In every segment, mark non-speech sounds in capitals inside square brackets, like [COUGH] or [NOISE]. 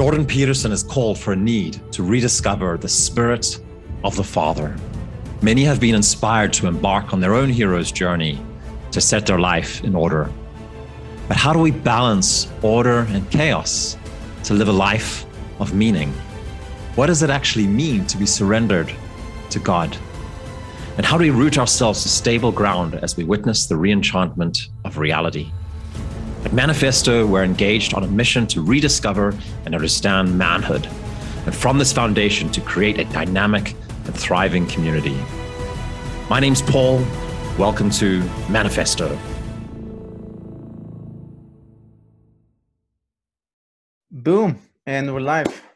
Jordan Peterson has called for a need to rediscover the spirit of the Father. Many have been inspired to embark on their own hero's journey to set their life in order. But how do we balance order and chaos to live a life of meaning? What does it actually mean to be surrendered to God? And how do we root ourselves to stable ground as we witness the reenchantment of reality? At Manifesto, we're engaged on a mission to rediscover and understand manhood, and from this foundation to create a dynamic and thriving community. My name's Paul. Welcome to Manifesto. Boom, and we're live.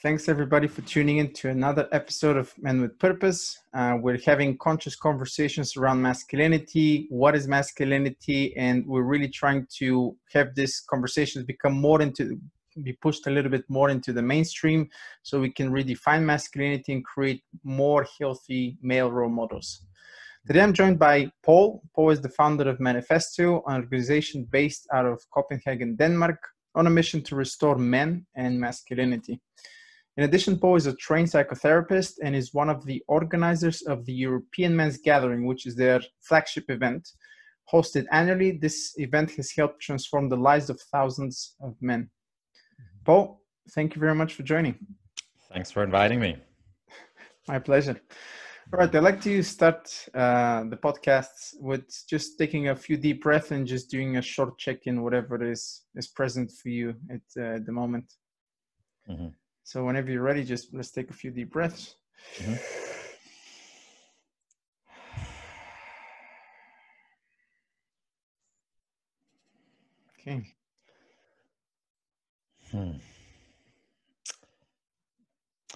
Thanks everybody for tuning in to another episode of Men with Purpose. Uh, we're having conscious conversations around masculinity. What is masculinity? And we're really trying to have these conversations become more into, be pushed a little bit more into the mainstream so we can redefine masculinity and create more healthy male role models. Today I'm joined by Paul. Paul is the founder of Manifesto, an organization based out of Copenhagen, Denmark, on a mission to restore men and masculinity. In addition, Paul is a trained psychotherapist and is one of the organizers of the European Men's Gathering, which is their flagship event. Hosted annually, this event has helped transform the lives of thousands of men. Paul, thank you very much for joining. Thanks for inviting me. [LAUGHS] My pleasure. All right, I'd like to start uh, the podcast with just taking a few deep breaths and just doing a short check-in, whatever is is present for you at uh, the moment. Mm-hmm. So whenever you're ready, just let's take a few deep breaths. Mm-hmm. Okay. Hmm.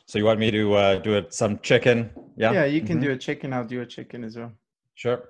So you want me to uh, do it some chicken? Yeah. Yeah, you can mm-hmm. do a chicken. I'll do a chicken as well. Sure.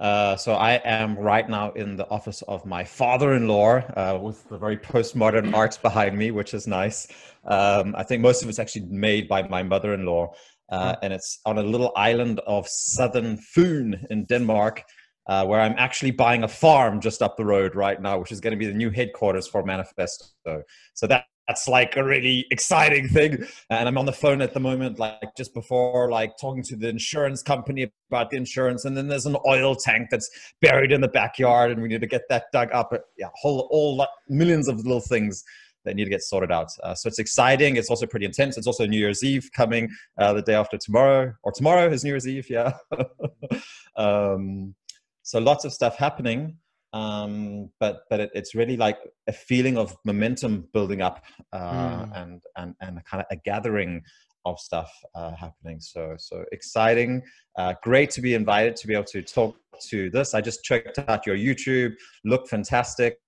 Uh, so I am right now in the office of my father-in-law uh, with the very postmodern art behind me, which is nice. Um, I think most of it's actually made by my mother-in-law, uh, and it's on a little island of southern Fyn in Denmark, uh, where I'm actually buying a farm just up the road right now, which is going to be the new headquarters for Manifesto. So that that's like a really exciting thing. And i'm on the phone at the moment like just before like talking to the insurance company about the insurance and then there's an oil tank that's buried in the backyard and we need to get that dug up. Yeah whole all millions of little things that need to get sorted out. Uh, so it's exciting. It's also pretty intense. It's also new year's eve coming uh, the day after tomorrow or tomorrow is new year's eve yeah. [LAUGHS] Um, so lots of stuff happening um, but but it, it's really like a feeling of momentum building up uh, mm. and and and kind of a gathering of stuff uh, happening. So so exciting, uh, great to be invited to be able to talk to this. I just checked out your YouTube, look fantastic,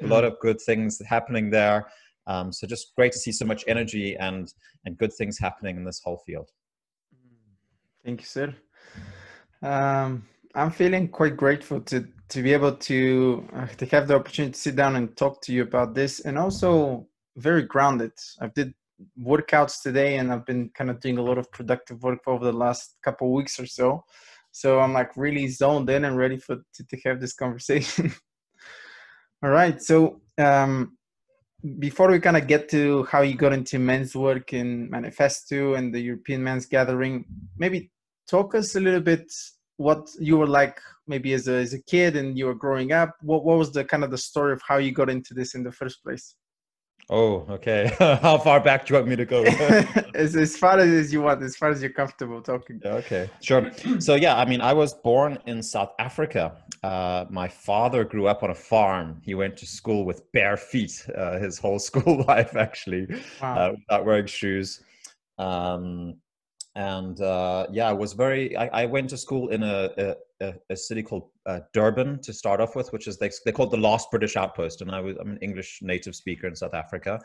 mm. a lot mm. of good things happening there. Um, so just great to see so much energy and and good things happening in this whole field. Thank you, sir. Um, I'm feeling quite grateful to to be able to uh, to have the opportunity to sit down and talk to you about this, and also very grounded. I did workouts today, and I've been kind of doing a lot of productive work over the last couple weeks or so. So I'm like really zoned in and ready for to, to have this conversation. [LAUGHS] All right, so um, before we kind of get to how you got into men's work in Manifesto and the European Men's Gathering, maybe talk us a little bit what you were like maybe as a, as a kid and you were growing up what, what was the kind of the story of how you got into this in the first place? Oh okay. [LAUGHS] How far back do you want me to go? [LAUGHS] As, as far as you want as far as you're comfortable talking. Okay sure. So yeah i mean i was born in south africa. Uh, my father grew up on a farm. He went to school with bare feet uh, his whole [LAUGHS] school life actually wow. uh, without wearing shoes. Um, and uh, yeah, I was very. I, I, went to school in a a, a city called uh, Durban to start off with, which is they they called the last British outpost, and I was I'm an English native speaker in South Africa.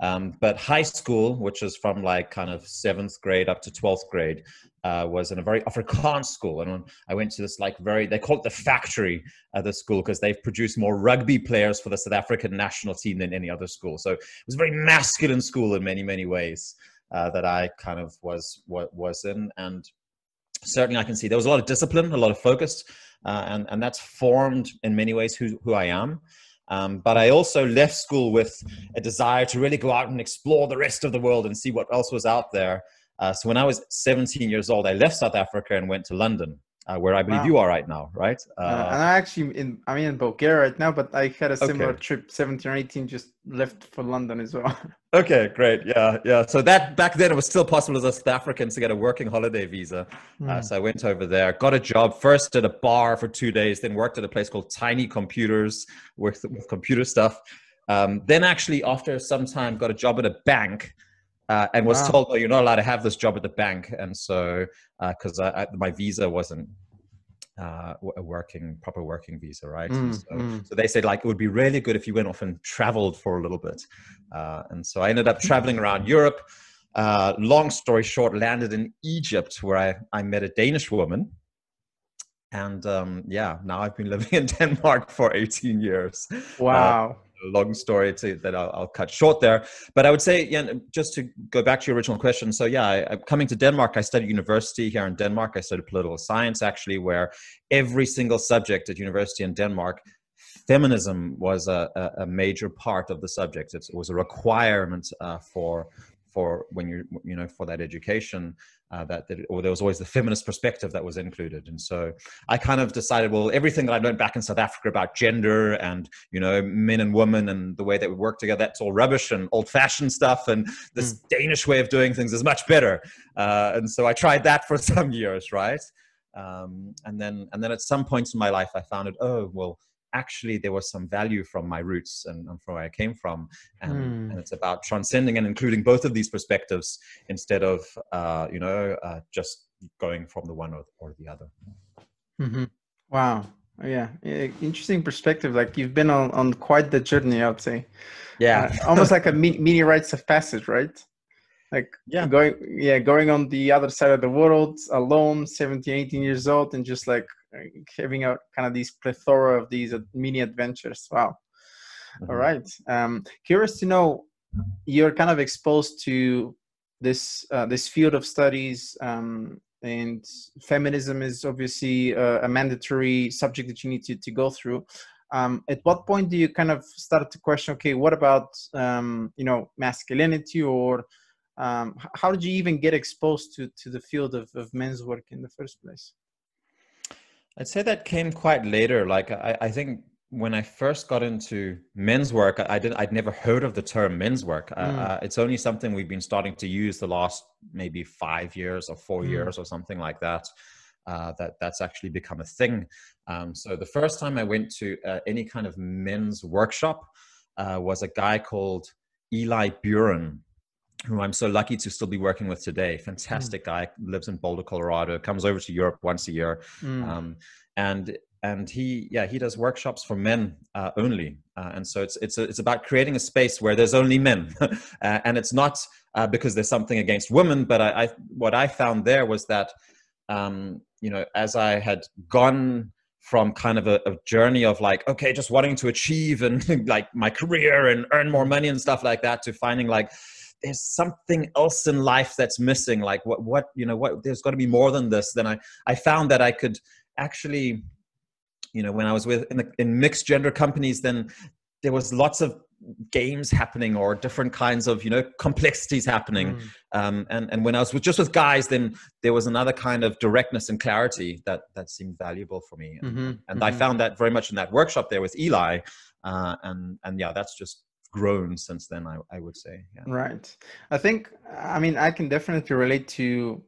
Um, but high school, which is from like kind of seventh grade up to twelfth grade, uh, was in a very Afrikaans school, and I went to this like very they call it the factory at the school because they've produced more rugby players for the South African national team than any other school. So it was a very masculine school in many many ways uh, that I kind of was was in, and certainly I can see there was a lot of discipline, a lot of focus, uh, and and that's formed in many ways who who I am. Um, but I also left school with a desire to really go out and explore the rest of the world and see what else was out there. Uh, so when I was 17 years old, I left South Africa and went to London uh, where I believe wow. you are right now, right? Uh, uh, and I actually in I'm in Bulgaria right now, but I had a similar okay. trip, 17 or 18, just left for London as well. [LAUGHS] okay, great, yeah, yeah. So that back then it was still possible as a South African to get a working holiday visa. Mm. so I went over there, got a job first at a bar for two days, then worked at a place called Tiny Computers, worked with computer stuff. Um, then actually after some time got a job at a bank uh, and was wow. told, "Oh, you're not allowed to have this job at the bank." And so, because uh, my visa wasn't uh, a working proper working visa, right? Mm, so, mm. so, they said like it would be really good if you went off and traveled for a little bit. Uh, and so I ended up traveling around Europe. Uh, long story short, landed in Egypt where I, I met a Danish woman. And um, yeah, now I've been living [LAUGHS] in Denmark for 18 years. Uh, wow long story to, that I'll, I'll, cut short there. But I would say, yeah, just to go back to your original question. So yeah, I, coming to Denmark, I studied university here in Denmark. I studied political science, actually, where every single subject at university in Denmark, feminism was a, a major part of the subject. It was a requirement uh, for for when you you know for that education uh, that, that or there was always the feminist perspective that was included. And so i kind of decided well everything that i learned back in south africa about gender and you know men and women and the way that we work together that's all rubbish and old fashioned stuff and this mm. danish way of doing things is much better. Uh, and so i tried that for [LAUGHS] some years right? Um, and then and then at some points in my life i found it oh well actually there was some value from my roots and, and from where I came from. And, mm. and, it's about transcending and including both of these perspectives instead of, uh, you know, uh, just going from the one or, or the other. Mm-hmm. Wow. Yeah. Interesting perspective. Like you've been on, on quite the journey, I would say. Yeah. Uh, almost like a mini rites of passage, right? like yeah going yeah going on the other side of the world alone 17 18 years old and just like having a kind of these plethora of these mini adventures. Wow. Mm-hmm. All right. Um, curious to know, you're kind of exposed to this uh, this field of studies, um, and feminism is obviously uh, a mandatory subject that you need to, to go through. Um, at what point do you kind of start to question, okay, what about um, you know masculinity, or um, how did you even get exposed to to the field of, of men's work in the first place? I'd say that came quite later. Like I, I think when I first got into men's work, I did I'd never heard of the term men's work. Uh, mm. Uh, it's only something we've been starting to use the last maybe five years or four mm. years or something like that. Uh, that that's actually become a thing. Um, so the first time I went to uh, any kind of men's workshop uh, was a guy called Eli Buren who I'm so lucky to still be working with today. Fantastic mm. guy, lives in Boulder, Colorado, comes over to Europe once a year. Mm. Um, and and he yeah he does workshops for men uh, only uh, and so it's it's a, it's about creating a space where there's only men [LAUGHS] uh, and it's not uh, because there's something against women but I, I, what I found there was that um, you know as I had gone from kind of a, a, journey of like okay just wanting to achieve and [LAUGHS] like my career and earn more money and stuff like that to finding like there's something else in life that's missing like what what you know what there's got to be more than this then i i found that i could actually you know when i was with in, the, in mixed gender companies then there was lots of games happening or different kinds of you know complexities happening mm. um, and and when i was with, just with guys then there was another kind of directness and clarity that that seemed valuable for me and, mm-hmm. and mm-hmm. i found that very much in that workshop there with eli uh, and and yeah that's just grown since then i, I would say yeah. right. I think i mean i can definitely relate to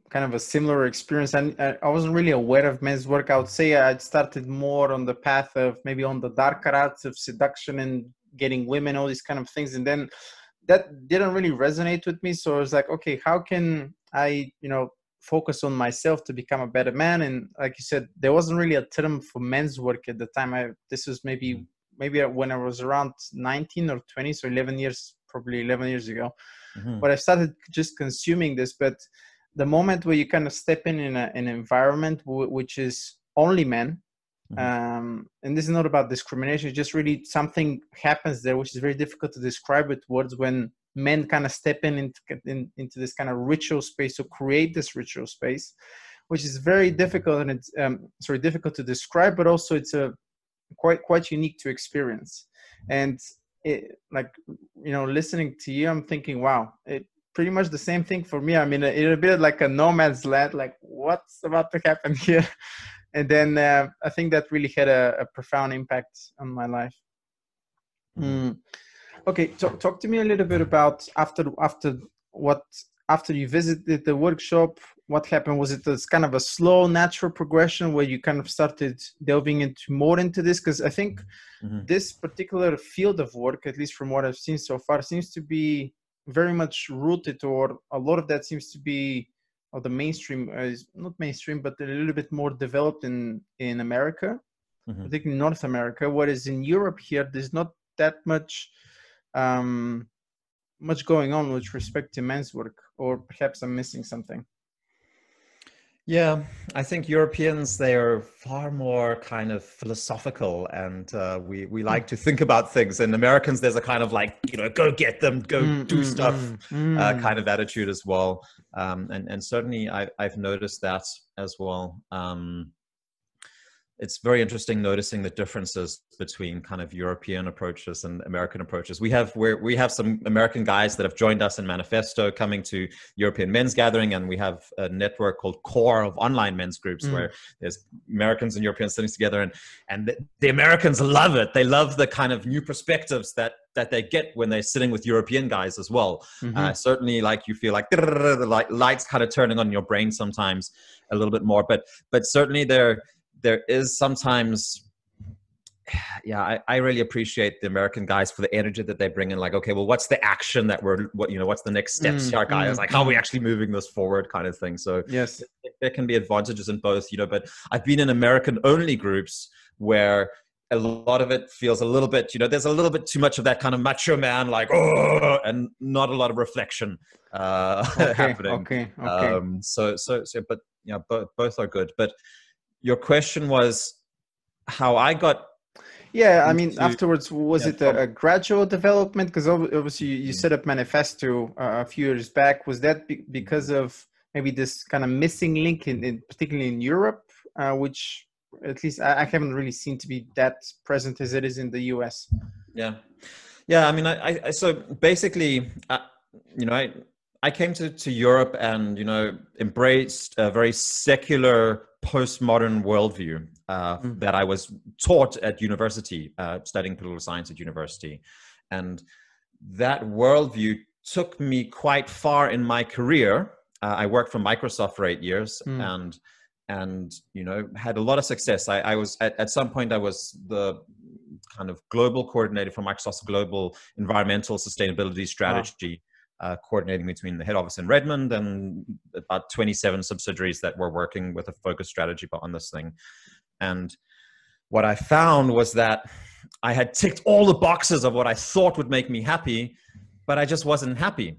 kind of a similar experience and i wasn't really aware of men's work. I would say i started more on the path of maybe on the darker arts of seduction and getting women all these kind of things and then that didn't really resonate with me. So i was like okay how can i you know focus on myself to become a better man? And like you said there wasn't really a term for men's work at the time. I this was maybe mm maybe when I was around 19 or 20, so 11 years, probably 11 years ago. Mm-hmm. But I started just consuming this. But the moment where you kind of step in in a, an environment w- which is only men, mm-hmm. um, and this is not about discrimination, it's just really something happens there which is very difficult to describe with words when men kind of step in into, in, into this kind of ritual space to create this ritual space which is very difficult and it's um, sorry difficult to describe but also it's a quite quite unique to experience. And it like you know listening to you i'm thinking wow it pretty much the same thing for me. I mean it's a bit like a nomad's land like what's about to happen [LAUGHS] here? And then uh, i think that really had a, a profound impact on my life. Mm. okay talk, talk to me a little bit about after after what after you visited the workshop what happened was it this kind of a slow natural progression where you kind of started delving into more into this because i think mm-hmm. this particular field of work at least from what i've seen so far seems to be very much rooted or a lot of that seems to be or the mainstream uh, is not mainstream but a little bit more developed in in america mm-hmm. particularly north america whereas in europe here there's not that much um much going on with respect to men's work or perhaps i'm missing something yeah, I think Europeans they are far more kind of philosophical, and uh, we we like to think about things. And Americans, there's a kind of like you know, go get them, go mm, do mm, stuff, mm, uh, mm. kind of attitude as well. Um, and and certainly I, I've noticed that as well. Um, it's very interesting noticing the differences between kind of European approaches and American approaches. We have where we have some American guys that have joined us in Manifesto coming to European Men's Gathering, and we have a network called Core of online men's groups mm. where there's Americans and Europeans sitting together, and and the, the, Americans love it. They love the kind of new perspectives that that they get when they're sitting with European guys as well. Mm-hmm. Uh, certainly, like you feel like the lights kind of turning on your brain sometimes a little bit more, but but certainly they're there is sometimes yeah I, I really appreciate the american guys for the energy that they bring in like okay well what's the action that we're what you know what's the next steps mm, guys mm, like how are we mm. actually moving this forward kind of thing? So yes. there can be advantages in both you know but i've been in american only groups where a lot of it feels a little bit you know there's a little bit too much of that kind of macho man like oh and not a lot of reflection uh [LAUGHS] okay, happening. okay okay. Um so so so but yeah both both are good. But your question was how I got. Yeah, I mean, afterwards, was yeah, it a, a, gradual development? Because obviously, you, set up Manifesto uh, a few years back. Was that be- because of maybe this kind of missing link, in, in particularly in Europe, uh, which at least I, I, haven't really seen to be that present as it is in the US? Yeah, yeah. I mean, I, I so basically, uh, you know, I I came to to Europe and you know embraced a very secular postmodern worldview uh, mm. that I was taught at university, uh, studying political science at university. And that worldview took me quite far in my career. Uh, I worked for Microsoft for eight years mm. and and you know had a lot of success. I, I was at, at some point I was the kind of global coordinator for Microsoft's global environmental sustainability strategy. Wow uh, coordinating between the head office in Redmond and about 27 subsidiaries that were working with a focused strategy on this thing. And what I found was that I had ticked all the boxes of what I thought would make me happy, but I just wasn't happy.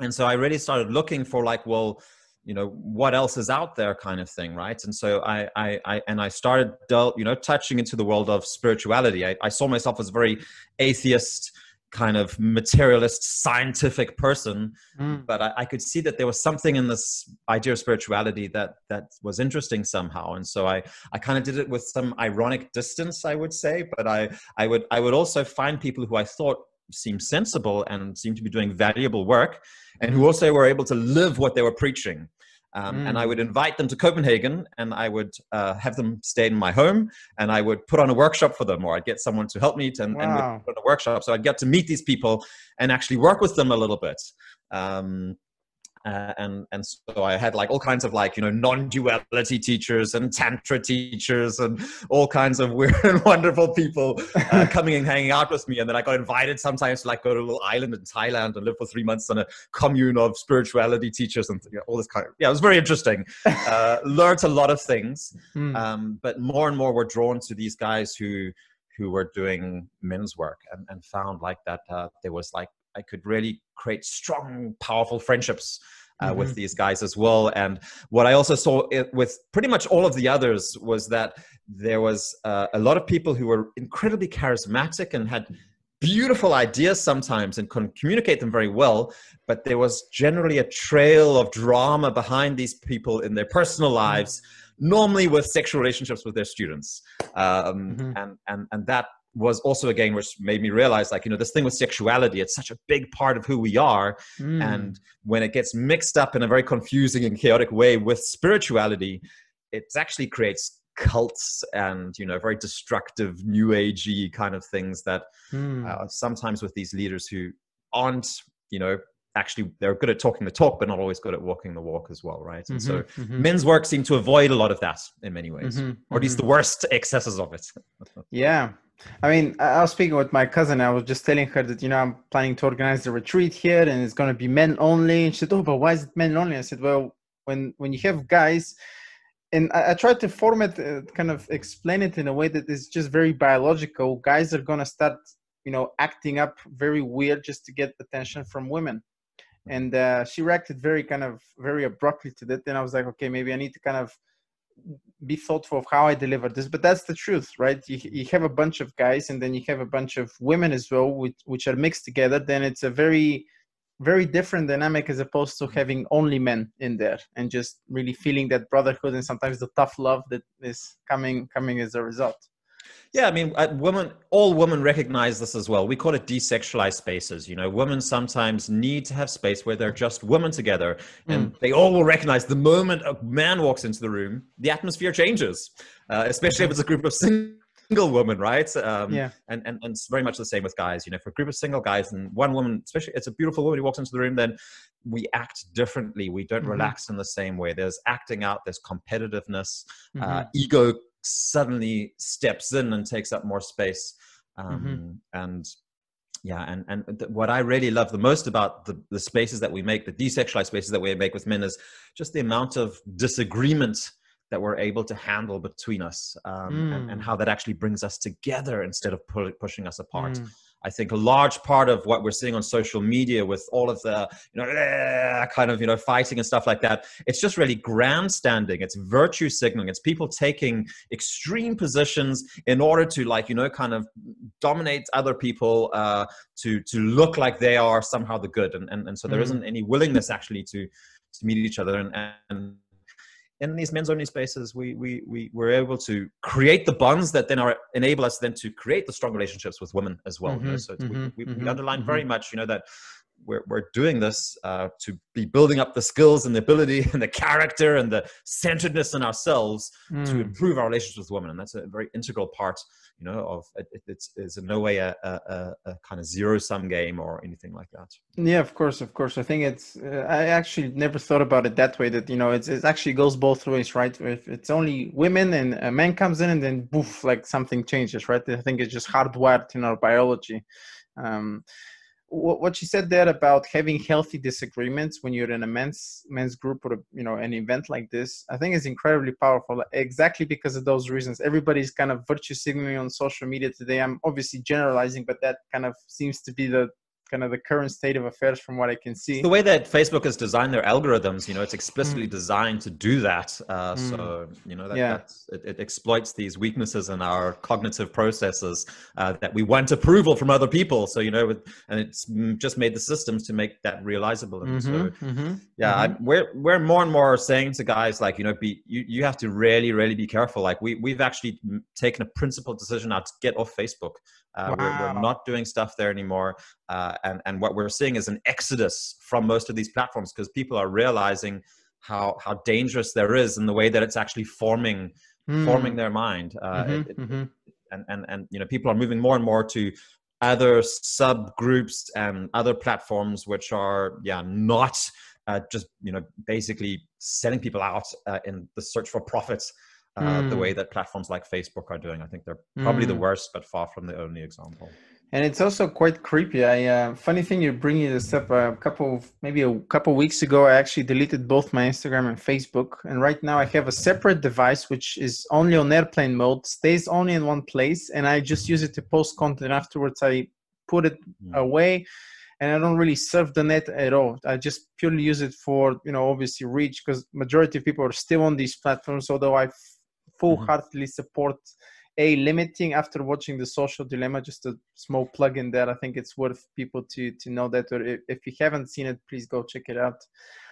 And so I really started looking for like, well, you know, what else is out there kind of thing, right? And so I, I, I and I started, you know, touching into the world of spirituality. I, I saw myself as very atheist, kind of materialist scientific person mm. but I, I, could see that there was something in this idea of spirituality that that was interesting somehow and so i i kind of did it with some ironic distance i would say but i i would i would also find people who i thought seemed sensible and seemed to be doing valuable work and who also were able to live what they were preaching um, mm. And I would invite them to Copenhagen and I would uh, have them stay in my home and I would put on a workshop for them or I'd get someone to help me to, and, wow. and put on a workshop. So I'd get to meet these people and actually work with them a little bit. Um, uh, and and so I had like all kinds of like you know non-duality teachers and tantra teachers and all kinds of [LAUGHS] weird and wonderful people uh, [LAUGHS] coming and hanging out with me. And then I got invited sometimes to like go to a little island in Thailand and live for three months on a commune of spirituality teachers and you know, all this kind of yeah, it was very interesting. [LAUGHS] Uh, learned a lot of things, hmm. um, but more and more were drawn to these guys who who were doing men's work and, and found like that uh, there was like I could really create strong, powerful friendships uh, mm-hmm. with these guys as well. And what I also saw it, with pretty much all of the others was that there was uh, a lot of people who were incredibly charismatic and had beautiful ideas sometimes and could communicate them very well but there was generally a trail of drama behind these people in their personal mm-hmm. lives normally with sexual relationships with their students um, mm-hmm. and, and, and that was also again which made me realize like you know this thing with sexuality it's such a big part of who we are mm. and when it gets mixed up in a very confusing and chaotic way with spirituality it actually creates cults and you know very destructive new agey kind of things that mm. uh, sometimes with these leaders who aren't you know actually they're good at talking the talk but not always good at walking the walk as well right and mm-hmm, so mm-hmm. men's work seem to avoid a lot of that in many ways mm-hmm, or at least the mm-hmm. worst [LAUGHS] excesses of it [LAUGHS] yeah i mean i was speaking with my cousin i was just telling her that you know i'm planning to organize a retreat here and it's going to be men only. And she said oh but why is it men only? I said well when when you have guys and I, I tried to format uh, kind of explain it in a way that is just very biological. Guys are going to start you know acting up very weird just to get attention from women. And uh, she reacted very kind of very abruptly to that. And I was like, okay, maybe I need to kind of be thoughtful of how I deliver this. But that's the truth, right? You, you have a bunch of guys, and then you have a bunch of women as well, which, which are mixed together. Then it's a very very different dynamic as opposed to having only men in there and just really feeling that brotherhood and sometimes the tough love that is coming coming as a result yeah, I mean, uh, women, all women recognize this as well. We call it desexualized spaces. You know, women sometimes need to have space where they're just women together, and mm. they all will recognize the moment a man walks into the room, the atmosphere changes, uh, especially if it's a group of single women, right? Um, yeah. And, and and it's very much the same with guys. You know, for a group of single guys and one woman, especially it's a beautiful woman who walks into the room, then we act differently. We don't mm-hmm. relax in the same way. There's acting out. There's competitiveness. Uh, mm-hmm. Uh, ego suddenly steps in and takes up more space. Mm-hmm. Um, mm-hmm. And yeah, and and th- what I really love the most about the the spaces that we make, the desexualized spaces that we make with men, is just the amount of disagreement that we're able to handle between us, um, mm. and, and, mm. how that actually brings us together instead of pu- pushing us apart. Mm. I think a large part of what we're seeing on social media with all of the you know kind of you know fighting and stuff like that, it's just really grandstanding. It's virtue signaling. It's people taking extreme positions in order to like you know kind of dominate other people uh, to to look like they are somehow the good, and and, and so there mm. not any willingness actually to to meet each other and, and in these men's only spaces, we we we were able to create the bonds that then are enable us then to create the strong relationships with women as well. Mm-hmm, you know? So mm-hmm, we, we, mm-hmm, we underline very mm-hmm. much, you know, that we're, we're doing this uh, to be building up the skills and the ability [LAUGHS] and the character and the centeredness in ourselves mm. to improve our relationships with women. And that's a very integral part you know of it, it's, it's in no way a, a, a kind of zero sum game or anything like that. Yeah of course of course. I think it's uh, i actually never thought about it that way that you know it's, it actually goes both ways right? If it's only women and a man comes in and then boof like something changes right? I think it's just hardwired in our biology. Um, what she said there about having healthy disagreements when you're in a men's men's group or you know an event like this i think is incredibly powerful exactly because of those reasons. Everybody's kind of virtue signaling on social media today. I'm obviously generalizing but that kind of seems to be the kind of the current state of affairs from what I can see. The way that Facebook has designed their algorithms, you know, it's explicitly mm. designed to do that. Uh, mm. So, you know, that, yeah. it, it, exploits these weaknesses in our cognitive processes uh, that we want approval from other people. So, you know, and it's just made the systems to make that realizable. And mm-hmm, so, mm-hmm, yeah, mm-hmm. I, we're, we're more and more saying to guys like, you know, be, you, you have to really, really be careful. Like we, we've actually taken a principled decision now to get off Facebook. Uh, wow. we're, we're, not doing stuff there anymore. Uh, and, and what we're seeing is an exodus from most of these platforms because people are realizing how, how dangerous there is in the way that it's actually forming, mm. forming their mind. Uh, mm-hmm, it, mm-hmm. And, and, and, you know, people are moving more and more to other subgroups and other platforms which are, yeah, not uh, just, you know, basically selling people out uh, in the search for profits uh, mm. the way that platforms like Facebook are doing. I think they're probably mm. the worst, but far from the only example. And it's also quite creepy. I uh, funny thing you're bringing this up. A couple, of, maybe a couple weeks ago, I actually deleted both my Instagram and Facebook, and right now I have a separate device which is only on airplane mode, stays only in one place, and I just use it to post content. Afterwards, I put it mm. away, and I don't really surf the net at all. I just purely use it for you know obviously reach because majority of people are still on these platforms. Although I full-heartedly support a limiting after watching the social dilemma just a small plug in there i think it's worth people to to know that or if, if you haven't seen it please go check it out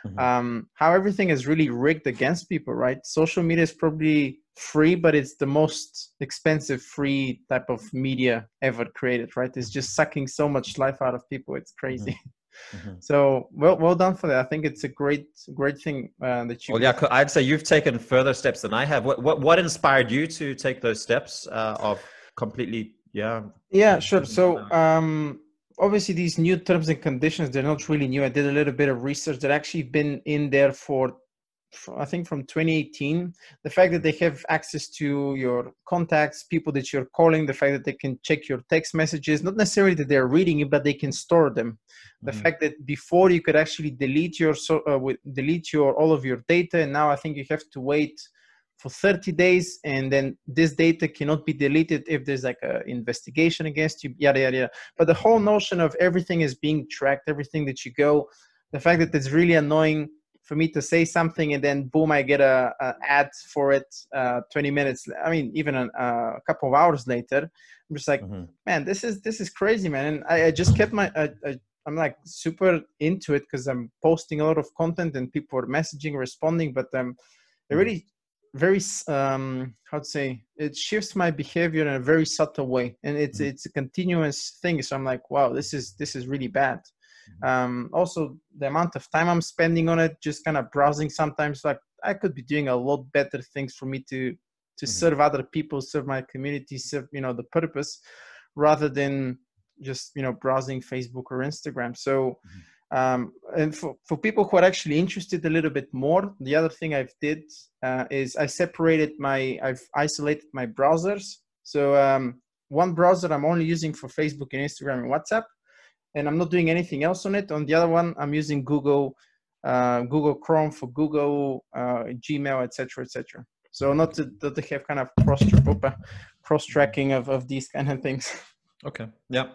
mm-hmm. um, how everything is really rigged against people right social media is probably free, but it's the most expensive free type of media ever created, right? It's just sucking so much life out of people. It's crazy. Mm-hmm. [LAUGHS] Mm-hmm. So well, well done for that. I think it's a great, great thing uh, that you. Well, yeah, I'd say you've taken further steps than I have. What, what, what inspired you to take those steps uh, of completely, yeah? Yeah, sure. So, um, obviously, these new terms and conditions they're not really new. I did a little bit of research. They're actually been in there for I think from 2018, the fact that they have access to your contacts, people that you're calling, the fact that they can check your text messages, not necessarily that they're reading it, but they can store them. The mm-hmm. fact that before you could actually delete your so, uh, delete your all of your data, and now I think you have to wait for 30 days, and then this data cannot be deleted if there's like an investigation against you, yada yada yada. But the whole notion of everything is being tracked, everything that you go, the fact that it's really annoying for me to say something and then boom i get a, a ad for it uh, 20 minutes i mean even a, a, couple of hours later i'm just like mm-hmm. man this is this is crazy man and i, I just kept my I, I, i'm like super into it because i'm posting a lot of content and people are messaging responding but um it mm-hmm. really very um how to say it shifts my behavior in a very subtle way and it's mm-hmm. it's a continuous thing so i'm like wow this is this is really bad um, also the amount of time i'm spending on it just kind of browsing sometimes like i could be doing a lot better things for me to to mm-hmm. serve other people serve my community serve you know the purpose rather than just you know browsing facebook or instagram so mm-hmm. um, and for, for people who are actually interested a little bit more the other thing i've did uh, is i separated my i've isolated my browsers so um, one browser i'm only using for facebook and instagram and whatsapp and I'm not doing anything else on it. On the other one, I'm using Google, uh, Google Chrome for Google, uh, Gmail, etc., etc. So not to, not to have kind of cross cross tracking of, of these kind of things. Okay. Yeah.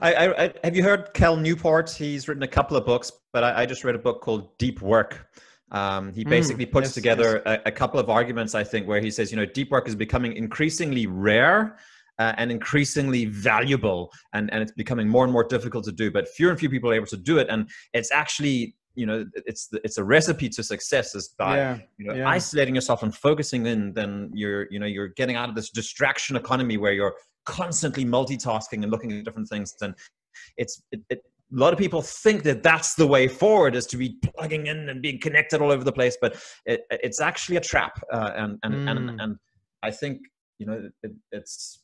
I, I, I, have you heard Cal Newport? He's written a couple of books, but I, I just read a book called Deep Work. Um, he hmm, basically mm, puts yes, together yes. A, a, couple of arguments, I think, where he says, you know, deep work is becoming increasingly rare uh, and increasingly valuable and, and it's becoming more and more difficult to do but fewer and fewer people are able to do it and it's actually you know it's it's a recipe to success is by yeah, you know yeah. isolating yourself and focusing in then you're you know you're getting out of this distraction economy where you're constantly multitasking and looking at different things and it's it, it, a lot of people think that that's the way forward is to be plugging in and being connected all over the place but it, it's actually a trap uh, and and, mm. and and i think you know it's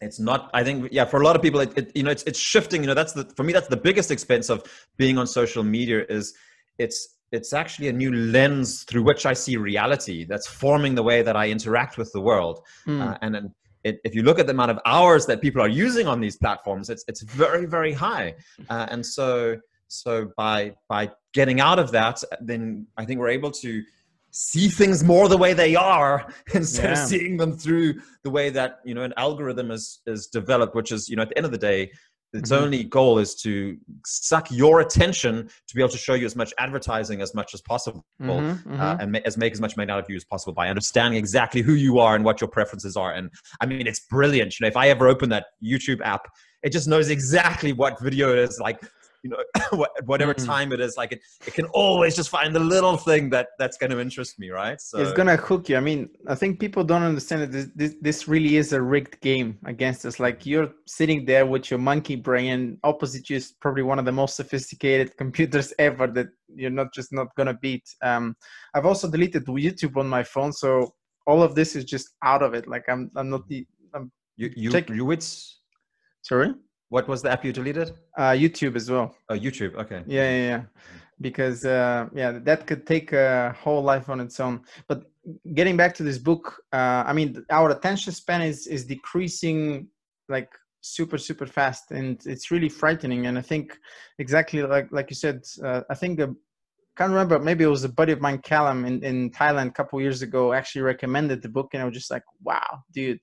it's not i think yeah for a lot of people it, it, you know it's it's shifting you know that's the for me that's the biggest expense of being on social media is it's it's actually a new lens through which i see reality that's forming the way that i interact with the world mm. uh, and then it, if you look at the amount of hours that people are using on these platforms it's it's very very high uh, and so so by by getting out of that then i think we're able to see things more the way they are [LAUGHS] instead yeah. of seeing them through the way that you know an algorithm is is developed which is you know at the end of the day its mm-hmm. only goal is to suck your attention to be able to show you as much advertising as much as possible mm-hmm, mm-hmm. Uh, and ma- as make as much money out of you as possible by understanding exactly who you are and what your preferences are and i mean it's brilliant you know if i ever open that youtube app it just knows exactly what video it is like you know [COUGHS] whatever mm-hmm. time it is like it, it can always just find the little thing that that's going to interest me right? So it's going to hook you. I mean i think people don't understand that this, this, this really is a rigged game against us. Like you're sitting there with your monkey brain opposite you is probably one of the most sophisticated [LAUGHS] computers ever that you're not just not going to beat. Um, i've also deleted youtube on my phone so all of this is just out of it. Like i'm i'm not the i'm you you, you which sorry what was the app you deleted? Uh, YouTube as well. Oh, YouTube. Okay. Yeah, yeah, yeah. Because uh, yeah, that could take a whole life on its own. But getting back to this book, uh, I mean, our attention span is is decreasing like super super fast, and it's really frightening. And I think exactly like like you said, uh, I think the can't remember maybe it was a buddy of mine callum in, in thailand a couple years ago actually recommended the book and i was just like wow dude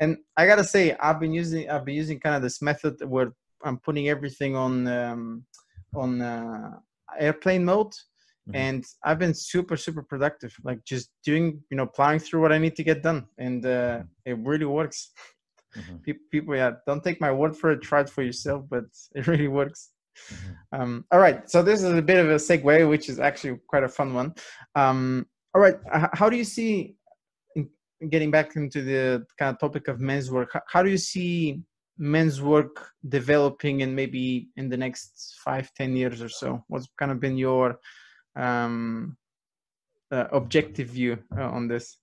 and I gotta say, I've been using I've been using kind of this method where I'm putting everything on um, on uh, airplane mode, mm-hmm. and I've been super super productive. Like just doing you know plowing through what I need to get done, and uh, mm-hmm. it really works. Mm-hmm. People, people, yeah, don't take my word for it. Try it for yourself, but [LAUGHS] it really works. Mm-hmm. Um, all right, so this is a bit of a segue, which is actually quite a fun one. Um, all right, how do you see getting back into the kind of topic of men's work, how, how do you see men's work developing and maybe in the next five, ten years or so? What's kind of been your um, uh, objective view uh, on this?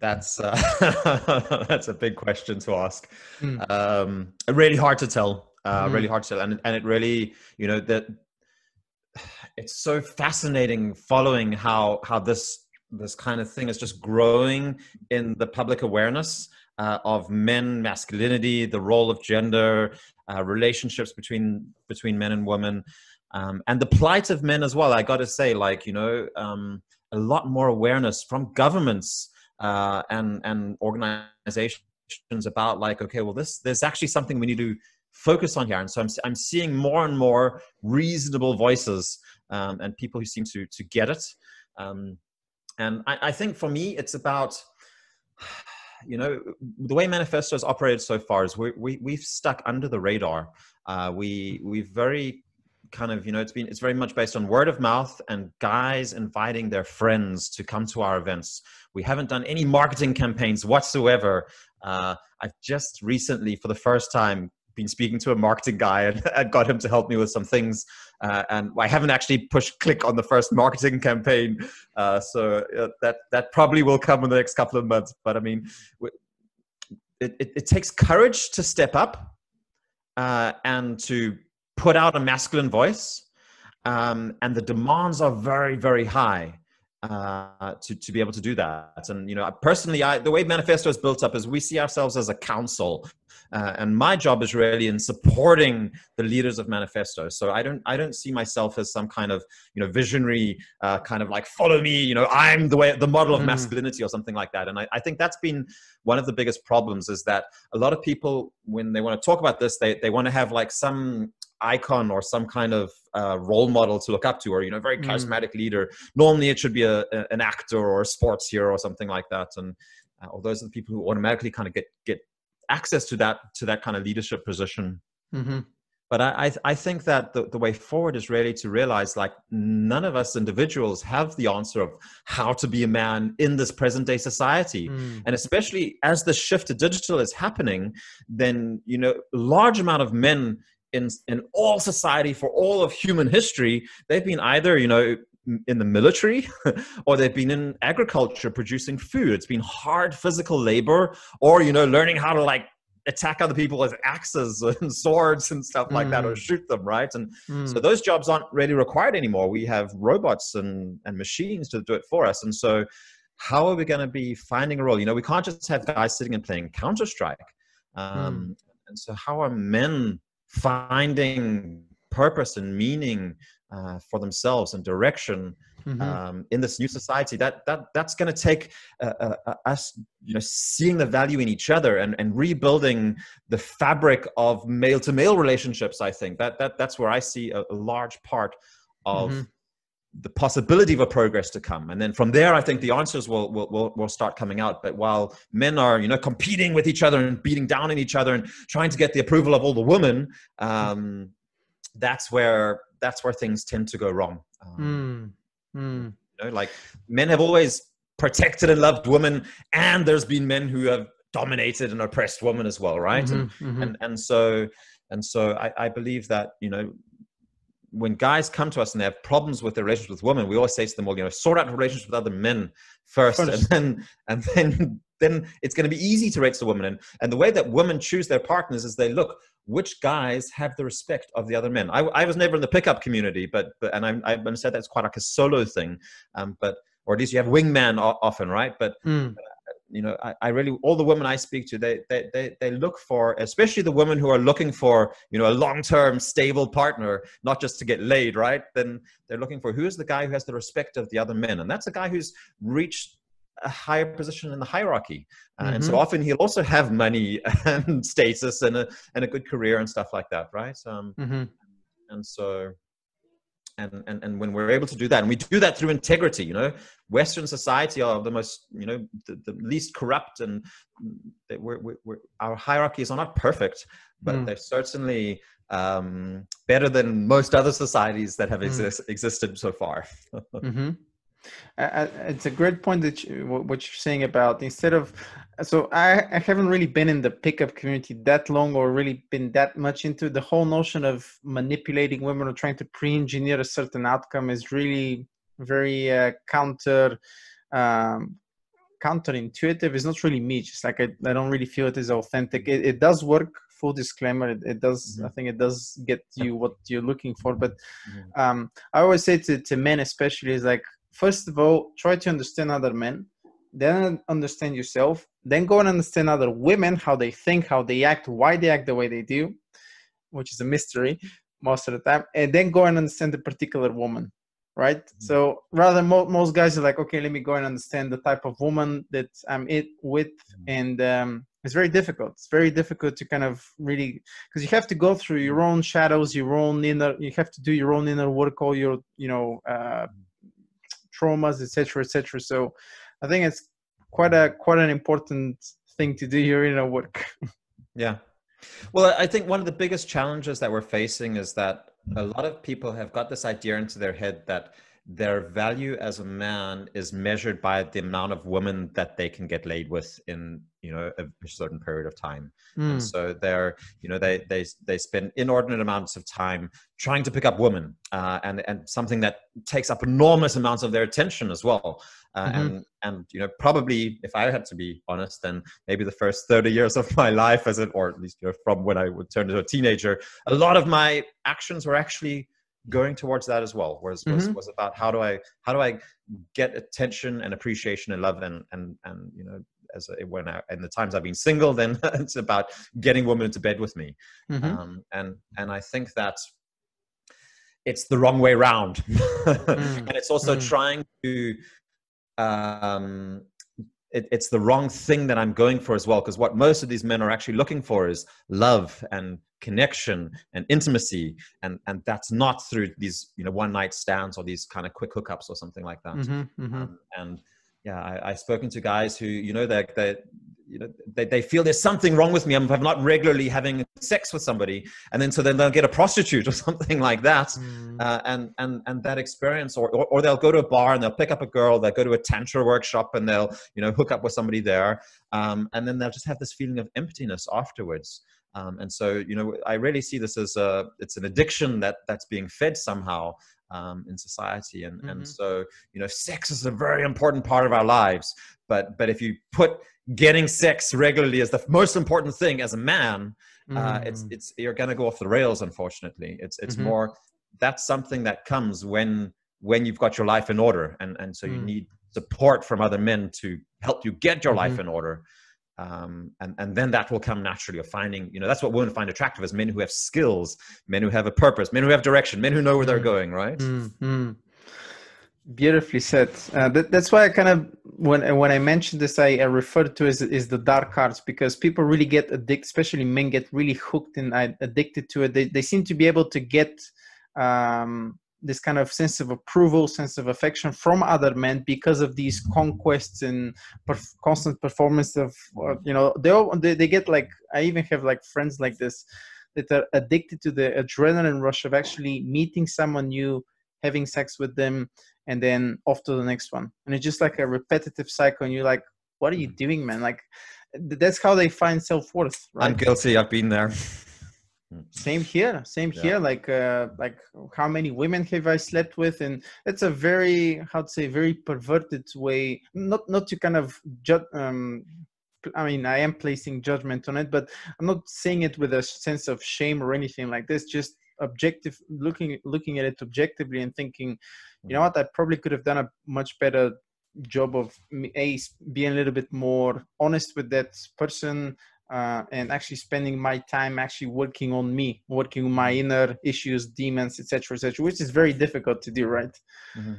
That's uh, [LAUGHS] that's a big question to ask. Mm. Um, really hard to tell. Uh, mm. Really hard to tell, and and it really, you know, that [SIGHS] it's so fascinating following how how this this kind of thing is just growing in the public awareness uh, of men, masculinity, the role of gender, uh, relationships between between men and women, um, and the plight of men as well. I got to say, like you know, um, a lot more awareness from governments uh, and and organizations about like, okay, well, this there's actually something we need to focus on here, and so I'm I'm seeing more and more reasonable voices um, and people who seem to to get it. Um, and I, I think for me, it's about you know the way manifesto has operated so far is we, we we've stuck under the radar. Uh, we we've very kind of you know it's been it's very much based on word of mouth and guys inviting their friends to come to our events. We haven't done any marketing campaigns whatsoever. Uh, i've just recently for the first time been speaking to a marketing guy [LAUGHS] and, got him to help me with some things. Uh, and I haven't actually pushed click on the first marketing campaign, uh, so uh, that that probably will come in the next couple of months. But I mean, it, it, it takes courage to step up uh, and to put out a masculine voice, um, and the demands are very very high uh, to to be able to do that. And you know, personally, I, the way Manifesto is built up is we see ourselves as a council, uh, and my job is really in supporting the leaders of Manifesto. So I don't I don't see myself as some kind of you know visionary uh, kind of like follow me. You know, I'm the way the model of mm. masculinity or something like that. And I, I think that's been one of the biggest problems is that a lot of people when they want to talk about this, they they want to have like some icon or some kind of uh, role model to look up to or you know very mm. charismatic mm. leader normally it should be a, a, an actor or a sports hero or something like that and uh, or those are the people who automatically kind of get get access to that to that kind of leadership position mm-hmm. but I, I, I think that the, the way forward is really to realize like none of us individuals have the answer of how to be a man in this present day society mm. and especially as the shift to digital is happening then you know large amount of men in in all society for all of human history they've been either you know in the military [LAUGHS] or they've been in agriculture producing food it's been hard physical labor or you know learning how to like attack other people with axes [LAUGHS] and swords and stuff like mm. that or mm. shoot them right and mm. so those jobs aren't really required anymore we have robots and and machines to do it for us and so how are we going to be finding a role you know we can't just have guys sitting and playing counter strike um, mm. and so how are men finding purpose and meaning uh, for themselves and direction mm-hmm. um, in this new society that that that's going to take uh, uh, uh, us you know seeing the value in each other and, and rebuilding the fabric of male to male relationships i think that that that's where i see a, a large part of mm-hmm. The possibility of a progress to come and then from there i think the answers will, will will will start coming out but while men are you know competing with each other and beating down on each other and trying to get the approval of all the women um, that's where that's where things tend to go wrong. Um, mm. Mm. You know, like men have always protected and loved women, and there's been men who have dominated and oppressed women as well, right? Mm-hmm, and, mm-hmm. and and so and so I, I believe that you know when guys come to us and they have problems with their relationships with women, we always say to them, well, you know, sort out relationships with other men first, first. and then and then then it's going to be easy to reach the woman. And and the way that women choose their partners is they look which guys have the respect of the other men. I, I was never in the pickup community, but, but and I'm, I've been said that's quite like a solo thing, um, but or at least you have wingman often, right? But mm. You know, I, I, really all the women I speak to, they, they they they look for, especially the women who are looking for you know a long term stable partner, not just to get laid, right? Then they're looking for who is the guy who has the respect of the other men, and that's a guy who's reached a higher position in the hierarchy. Uh, mm-hmm. And so mm-hmm. often he'll also have money [LAUGHS] and status and a, and a good career and stuff like that, right? Um, mm-hmm. And so, and, and, and when we're able to do that, and we do that through integrity, you know, Western society are the most, you know, the, the least corrupt and we're, we're, we're, our hierarchies are not perfect, but mm. they're certainly um, better than most other societies that have mm. existed so far. [LAUGHS] mm-hmm. It's a great point that you, what you're saying about instead of so I, I haven't really been in the pickup community that long or really been that much into the whole notion of manipulating women or trying to pre-engineer a certain outcome is really very uh, counter um, counterintuitive it's not really me just like I, I don't really feel it is authentic it, it does work full disclaimer it, it does mm-hmm. i think it does get you what you're looking for but mm-hmm. um, i always say to, to men especially is like first of all try to understand other men then understand yourself then go and understand other women how they think how they act why they act the way they do which is a mystery most of the time and then go and understand the particular woman right mm-hmm. so rather mo- most guys are like okay let me go and understand the type of woman that i'm it with mm-hmm. and um, it's very difficult it's very difficult to kind of really because you have to go through your own shadows your own inner you have to do your own inner work all your you know uh, traumas etc etc so i think it's quite a quite an important thing to do here in our work. [LAUGHS] Yeah. Well i think one of the biggest challenges that we're facing is that a lot of people have got this idea into their head that their value as a man is measured by the amount of women that they can get laid with in you know a, certain period of time mm. and hmm. so they're you know they they they spend inordinate amounts of time trying to pick up women uh, and and something that takes up enormous amounts of their attention as well uh, mm-hmm. and and you know probably if i had to be honest then maybe the first 30 years of my life as it or at least you know, from when i would turn into a teenager a lot of my actions were actually going towards that as well was was, mm-hmm. was about how do i how do i get attention and appreciation and love and and and you know as a, when I, in the times I've been single, then [LAUGHS] it's about getting women into bed with me, mm-hmm. um, and and I think that it's the wrong way around, [LAUGHS] mm. and it's also mm. trying to um, it, it's the wrong thing that I'm going for as well. Because what most of these men are actually looking for is love and connection and intimacy, and and that's not through these you know one night stands or these kind of quick hookups or something like that. Mm-hmm, mm-hmm. Um, and yeah, I, I've spoken to guys who you know they they you know they, they feel there's something wrong with me. I'm, I'm not regularly having sex with somebody. And then so then they'll get a prostitute or [LAUGHS] something like that. Mm. uh, and and and that experience or, or, or they'll go to a bar and they'll pick up a girl they'll go to a tantra workshop and they'll you know hook up with somebody there. Um, and then they'll just have this feeling of emptiness afterwards. Um, and so you know i really see this as a it's an addiction that that's being fed somehow um, in society. And mm-hmm. and so you know sex is a very important part of our lives. But but if you put getting sex regularly is the most important thing as a man mm-hmm. uh, it's mm. it's you're gonna go off the rails unfortunately it's it's mm-hmm. more that's something that comes when when you've got your life in order and and so you mm. need support from other men to help you get your life mm-hmm. in order um, and and then that will come naturally of finding you know that's what women find attractive as men who have skills men who have a purpose men who have direction men who know where they're mm. going right mm-hmm. Beautifully said. Uh, that, that's why i kind of when when i mentioned this i, I referred to as is the dark arts because people really get addicted especially men get really hooked and addicted to it. They, they seem to be able to get um, this kind of sense of approval, sense of affection from other men because of these conquests and perf- constant performance of, you know, they, all, they they get like I even have like friends like this that are addicted to the adrenaline rush of actually meeting someone new, having sex with them, and then off to the next one, and it's just like a repetitive cycle. And you're like, what are you mm-hmm. doing, man? Like that's how they find self worth. Right? I'm guilty. I've been there. [LAUGHS] same here same yeah. here like uh like how many women have i slept with and it's a very how to say very perverted way not not to kind of judge um i mean i am placing judgment on it but i'm not saying it with a sense of shame or anything like this just objective looking looking at it objectively and thinking you know mm-hmm. what i probably could have done a much better job of a being a little bit more honest with that person uh, and actually spending my time actually working on me, working on my inner issues, demons, etc., etc., which is very difficult to do, right? Mm-hmm.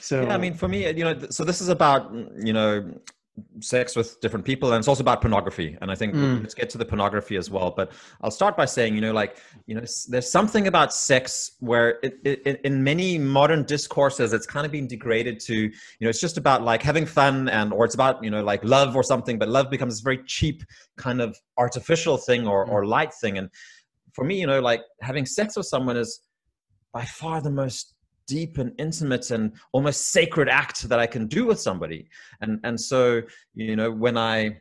So, yeah, I mean, for me, you know, so this is about you know sex with different people and it's also about pornography and i think mm. let's get to the pornography as well but i'll start by saying you know like you know there's something about sex where it, it, in many modern discourses it's kind of been degraded to you know it's just about like having fun and or it's about you know like love or something but love becomes this very cheap kind of artificial thing or, mm. or light thing and for me you know like having sex with someone is by far the most deep and intimate and almost sacred act that I can do with somebody. And and so you know when I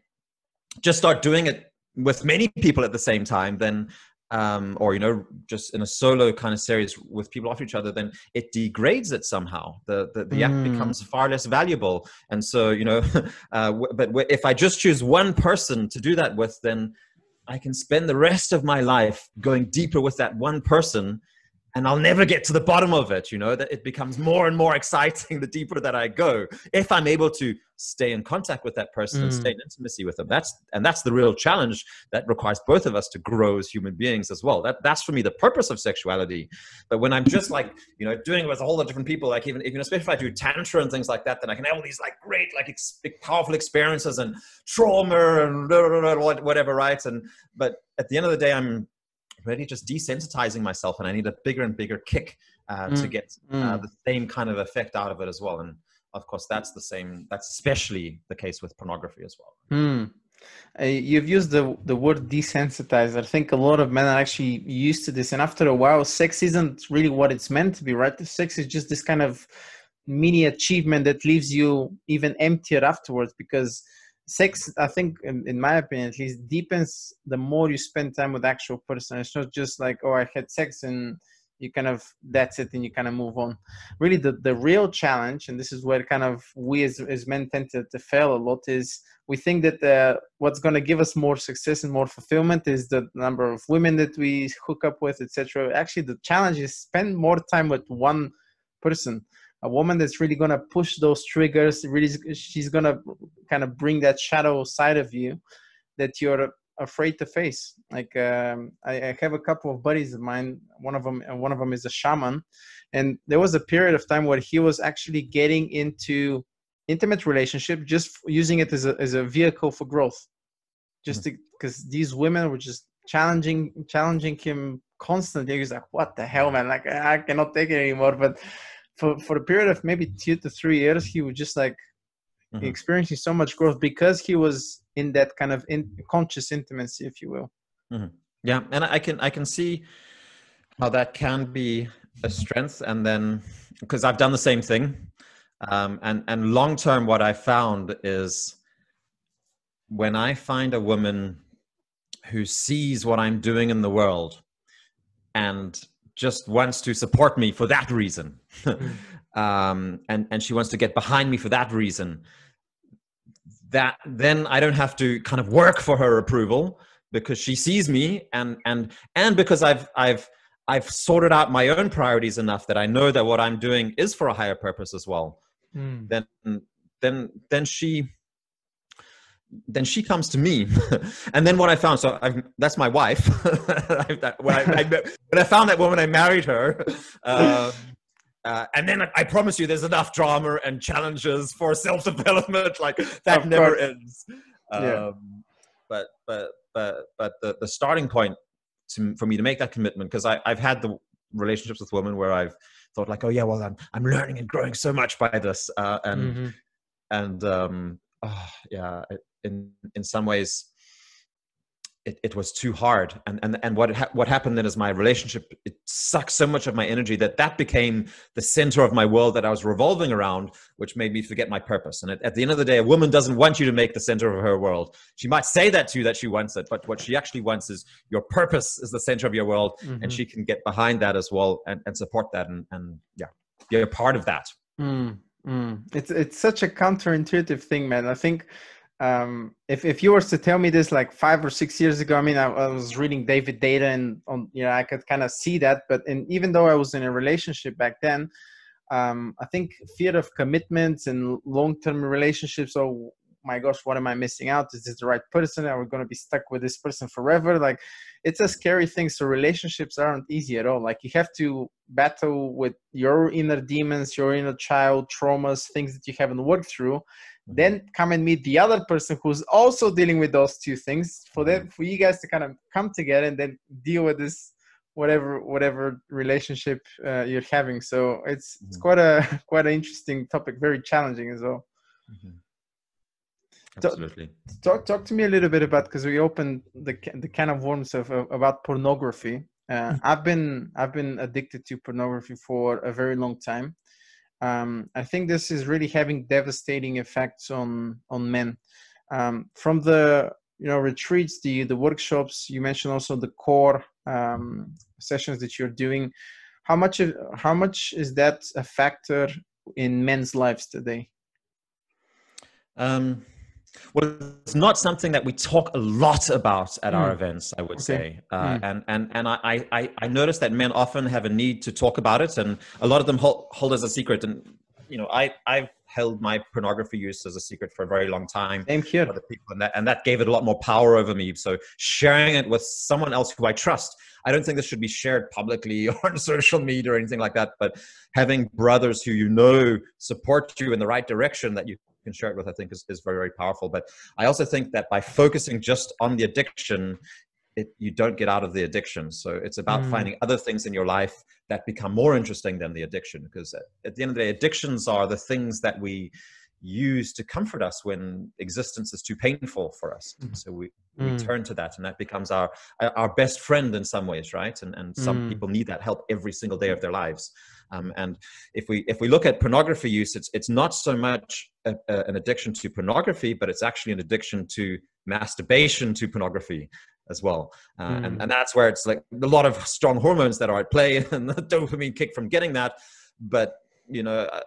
just start doing it with many people at the same time, then um, or you know just in a solo kind of series with people after each other then it degrades it somehow the the, the mm. act becomes far less valuable and so you know [LAUGHS] uh, w- but w- if i just choose one person to do that with then i can spend the rest of my life going deeper with that one person and I'll never get to the bottom of it. You know, that it becomes more and more exciting the deeper that I go. If I'm able to stay in contact with that person mm. and stay in intimacy with them, that's and that's the real challenge that requires both of us to grow as human beings as well. That that's for me the purpose of sexuality. But when I'm just like you know doing it with a whole lot of different people, like even even especially if I do tantra and things like that, then I can have all these like great like ex- powerful experiences and trauma and whatever, right? And but at the end of the day, I'm really just desensitizing myself and i need a bigger and bigger kick uh, mm. to get uh, mm. the same kind of effect out of it as well and of course that's the same that's especially the case with pornography as well mm. uh, you've used the, the word desensitized i think a lot of men are actually used to this and after a while sex isn't really what it's meant to be right the sex is just this kind of mini achievement that leaves you even emptier afterwards because sex i think in, in, my opinion at least deepens the more you spend time with actual person. It's not just like oh i had sex and you kind of that's it and you kind of move on. Really the, the real challenge and this is where kind of we as, as men tend to, to fail a lot is we think that uh, what's going to give us more success and more fulfillment is the number of women that we hook up with etc actually the challenge is spend more time with one person a woman that's really going to push those triggers really she's going to kind of bring that shadow side of you that you're afraid to face. Like um, I, I, have a couple of buddies of mine one of them and one of them is a shaman and there was a period of time where he was actually getting into intimate relationship just using it as a, as a vehicle for growth. Just because mm-hmm. these women were just challenging challenging him constantly. He's like what the hell man? Like i cannot take it anymore. But for for a period of maybe two to three years, he was just like mm-hmm. experiencing so much growth because he was in that kind of in, conscious intimacy, if you will. Mm-hmm. Yeah, and I can I can see how that can be a strength, and then because I've done the same thing, um, and and long term, what I found is when I find a woman who sees what I'm doing in the world and just wants to support me for that reason. mm. [LAUGHS] um, and, and she wants to get behind me for that reason. That then I don't have to kind of work for her approval because she sees me and and and because I've I've I've sorted out my own priorities enough that I know that what I'm doing is for a higher purpose as well. Mm. Then then then she then she comes to me [LAUGHS] and then what i found so I've, that's my wife [LAUGHS] when, I, I, when I found that woman i married her uh, [LAUGHS] uh, and then I promise you, there's enough drama and challenges for self-development. Like that of never course. ends. Um, yeah. But but but but the, the starting point to, for me to make that commitment, because I've had the relationships with women where I've thought like, oh yeah, well I'm I'm learning and growing so much by this, uh, and mm-hmm. and um, oh, yeah, in in some ways it, it was too hard. And and, and what ha- what happened then is my relationship it sucked so much of my energy that that became the center of my world that i was revolving around which made me forget my purpose. And at, at the end of the day a woman doesn't want you to make the center of her world. She might say that to you that she wants it but what she actually wants is your purpose is the center of your world mm-hmm. and she can get behind that as well and, and support that and, and yeah be a part of that. Mm, mm. it's it's such a counterintuitive thing man. I think um, if if you were to tell me this like five or six years ago, I mean, I, I was reading David Deida, and on you know I could kind of see that. But in, even though I was in a relationship back then, um, I think fear of commitments and long term relationships. Oh my gosh, what am I missing out? Is this the right person? Are we going to be stuck with this person forever? Like, it's a scary thing. So relationships aren't easy at all. Like you have to battle with your inner demons, your inner child traumas, things that you haven't worked through Mm-hmm. then come and meet the other person who's also dealing with those two things for them mm-hmm. for you guys to kind of come together and then deal with this whatever whatever relationship uh, you're having so it's mm-hmm. it's quite a [LAUGHS] quite an interesting topic very challenging as well mm-hmm. Absolutely. Talk talk to me a little bit about because we opened the the can of worms of, of, about pornography Uh, I've been I've been addicted to pornography for a very long time. Um, I think this is really having devastating effects on on men. Um, from the you know retreats, the the workshops you mentioned, also the core um, sessions that you're doing. How much of, how much is that a factor in men's lives today? Um, well, it's not something that we talk a lot about at mm. our hmm. events, I would okay. say. Uh, mm. And and and I, I I notice that men often have a need to talk about it, and a lot of them hold, hold as a secret. And you know, I I've held my pornography use as a secret for a very long time. Same here. Other people, and that and that gave it a lot more power over me. So sharing it with someone else who I trust, I don't think this should be shared publicly or [LAUGHS] on social media or anything like that. But having brothers who you know support you in the right direction that you can share it with, I think is, is very, very powerful. But I also think that by focusing just on the addiction, it, you don't get out of the addiction. So it's about mm. finding other things in your life that become more interesting than the addiction. Because at the end of the day, addictions are the things that we use to comfort us when existence is too painful for us. Mm. So we, we mm. turn to that and that becomes our our best friend in some ways, right? And and some mm. people need that help every single day of their lives. Um, and if we if we look at pornography use, it's it's not so much a, a, an addiction to pornography, but it's actually an addiction to masturbation to pornography as well. Uh, mm. and, and that's where it's like a lot of strong hormones that are at play [LAUGHS] and the dopamine kick from getting that. But you know, uh,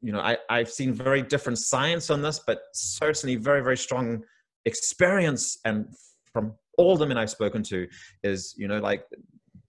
you know, I, I've seen very different science on this, but certainly very, very strong experience and from all the men I've spoken to is, you know, like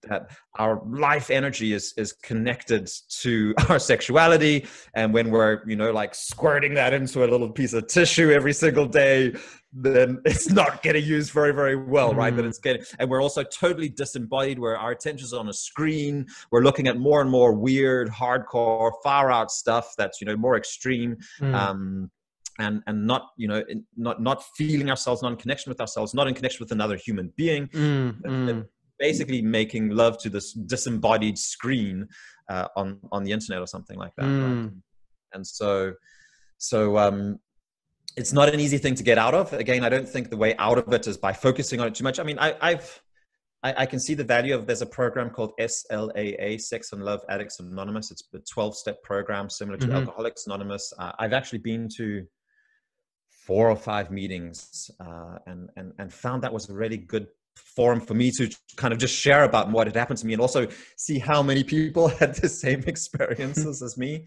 that our life energy is is connected to [LAUGHS] our sexuality. And when we're you know like squirting that into a little piece of tissue every single day then [LAUGHS] it's not getting used very very well right? Mm. it's getting and we're also totally disembodied where our attention is on a screen. We're looking at more and more weird hardcore far out stuff that's you know more extreme mm. um and and not you know not not feeling ourselves not in connection with ourselves not in connection with another human being. Mm, mm basically making love to this disembodied screen uh, on on the internet or something like that. Mm. Right? And so, so um, it's not an easy thing to get out of. Again, I don't think the way out of it is by focusing on it too much. I mean, I, I've I, I, can see the value of there's a program called SLAA, Sex and Love Addicts Anonymous. It's a 12 step program similar to mm-hmm. Alcoholics Anonymous. Uh, I've actually been to four or five meetings uh, and, and, and found that was a really good forum for me to kind of just share about what had happened to me and also see how many people [LAUGHS] had the same experiences as me.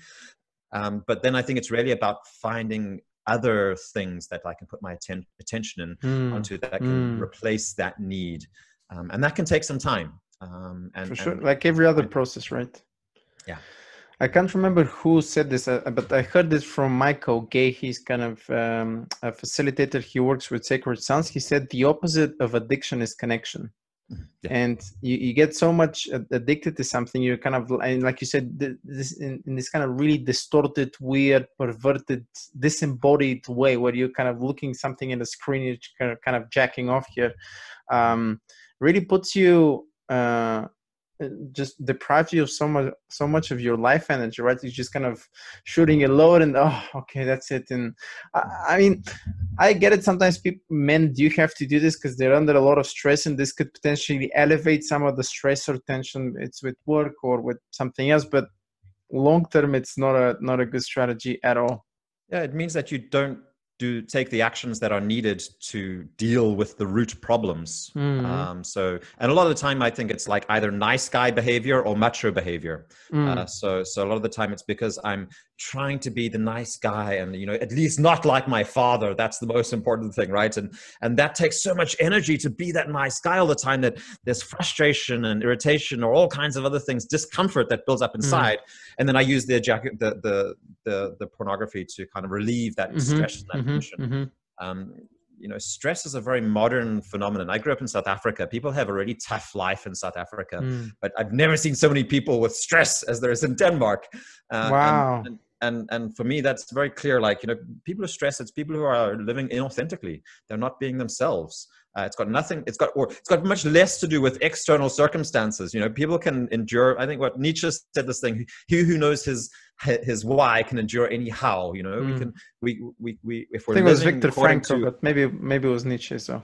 Um, but then I think it's really about finding other things that I can put my atten- attention in mm. onto that can mm. replace that need. Um, and that can take some time. Um, and, For sure, and, like every other process, right? Yeah. I can't remember who said this, uh, but I heard this from Michael Gay. He's kind of um, a facilitator. He works with Sacred Sons. He said the opposite of addiction is connection. Yeah. And you, you get so much addicted to something, you're kind of, and like you said, this in, in this kind of really distorted, weird, perverted, disembodied way where you're kind of looking something in the screen, you're kind of, kind of jacking off here, um, really puts you uh, just deprives you of so much so much of your life energy right? You're just kind of shooting a load and oh okay that's it. And i, I mean i get it sometimes people men do have to do this because they're under a lot of stress and this could potentially elevate some of the stress or tension it's with work or with something else but long term it's not a not a good strategy at all. Yeah it means that you don't do take the actions that are needed to deal with the root problems. Mm. Um, so, and a lot of the time, I think it's like either nice guy behavior or macho behavior. Mm. Uh, so, so a lot of the time, it's because I'm trying to be the nice guy, and you know, at least not like my father. That's the most important thing, right? And and that takes so much energy to be that nice guy all the time that there's frustration and irritation or all kinds of other things, discomfort that builds up hmm. inside. Mm. And then I use the the the the, the pornography to kind of relieve that mm-hmm. stress that mm-hmm mm-hmm, mm-hmm. Um, you know, stress is a very modern phenomenon. I grew up in South Africa. People have a really tough life in South Africa, mm. but I've never seen so many people with stress as there is in Denmark. Uh, wow. And, and, and and for me that's very clear like you know people are stressed it's people who are living inauthentically they're not being themselves uh, it's got nothing it's got or it's got much less to do with external circumstances you know people can endure i think what nietzsche said this thing he who knows his his why can endure any how you know mm. we can we we, we if we're I think it was Viktor Frankl to, but maybe maybe it was Nietzsche so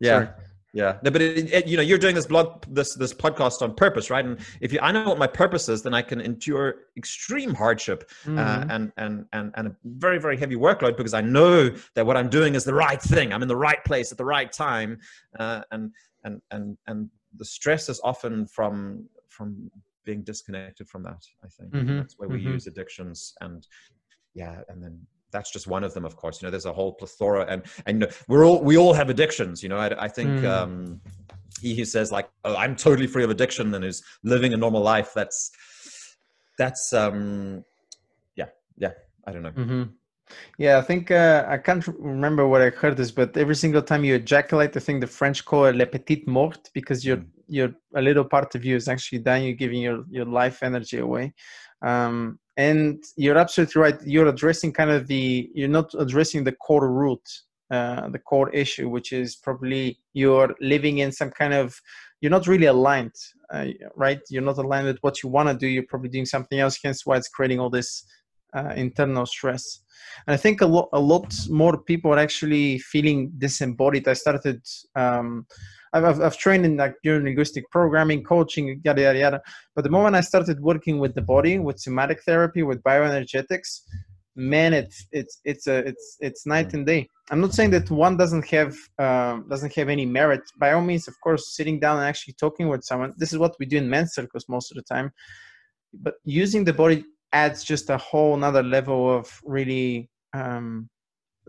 yeah Sorry. Yeah no, but it, it, you know you're doing this blog this this podcast on purpose right and if you i know what my purpose is then i can endure extreme hardship uh, mm-hmm. and and and and a very very heavy workload because i know that what i'm doing is the right thing i'm in the right place at the right time uh, and and and and the stress is often from from being disconnected from that i think mm-hmm. that's where we mm-hmm. use addictions and yeah and then that's just one of them of course you know there's a whole plethora and and you know, we're all we all have addictions you know i, I think mm. um he who says like oh, i'm totally free of addiction and is living a normal life that's that's um yeah yeah i don't know mm-hmm. yeah i think uh, i can't remember what i heard this but every single time you ejaculate i think the french call it le petit mort because you're mm. you're a little part of you is actually dying you're giving your your life energy away um and you're absolutely right. You're addressing kind of the you're not addressing the core root uh, the core issue which is probably you're living in some kind of you're not really aligned uh, right? You're not aligned with what you want to do. You're probably doing something else hence why it's creating all this uh, internal stress. And i think a lot a lot more people are actually feeling disembodied. I started um, I've, I've trained in like linguistic programming, coaching, yada yada yada. But the moment I started working with the body, with somatic therapy, with bioenergetics, man, it's it's it's a it's it's night and day. I'm not saying that one doesn't have um, doesn't have any merit. By all means, of course, sitting down and actually talking with someone. This is what we do in men's circles most of the time. But using the body adds just a whole another level of really um,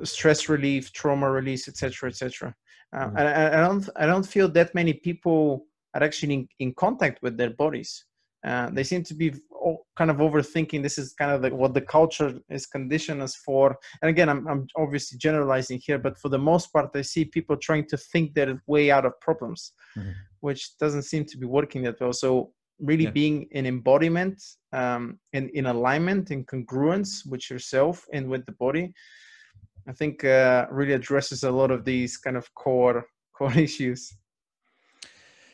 stress relief, trauma release, etc., etc. Uh, mm-hmm. I, I, don't I don't feel that many people are actually in, in contact with their bodies. Uh, they seem to be kind of overthinking. This is kind of the, what the culture is conditioned us for. And again, I'm, I'm obviously generalizing here, but for the most part, I see people trying to think their way out of problems, mm-hmm. which doesn't seem to be working that well. So really yeah. being in embodiment um, and in alignment in congruence with yourself and with the body I think uh, really addresses a lot of these kind of core [LAUGHS] core issues.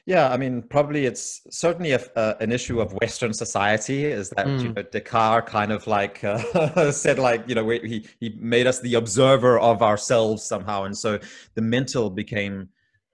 Yeah, I mean, probably it's certainly a, uh, an issue of Western society. Is that mm. you know Descartes kind of like uh, [LAUGHS] said, like you know, he he made us the observer of ourselves somehow, and so the mental became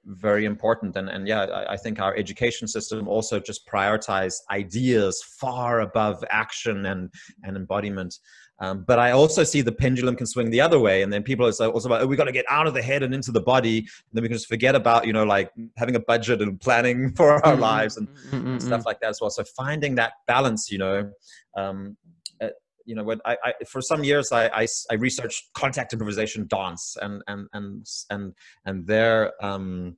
very important. And and yeah, I, I think our education system also just prioritized ideas far above action and and embodiment. Um, but I also see the pendulum can swing the other way, and then people are also like, oh, we got to get out of the head and into the body, and then we can just forget about you know like having a budget and planning [LAUGHS] for our mm-hmm. lives and, mm-hmm. and, stuff like that as well. So finding that balance, you know, um, uh, you know, when I, I, for some years I, I, I researched contact improvisation dance, and and and and and their um,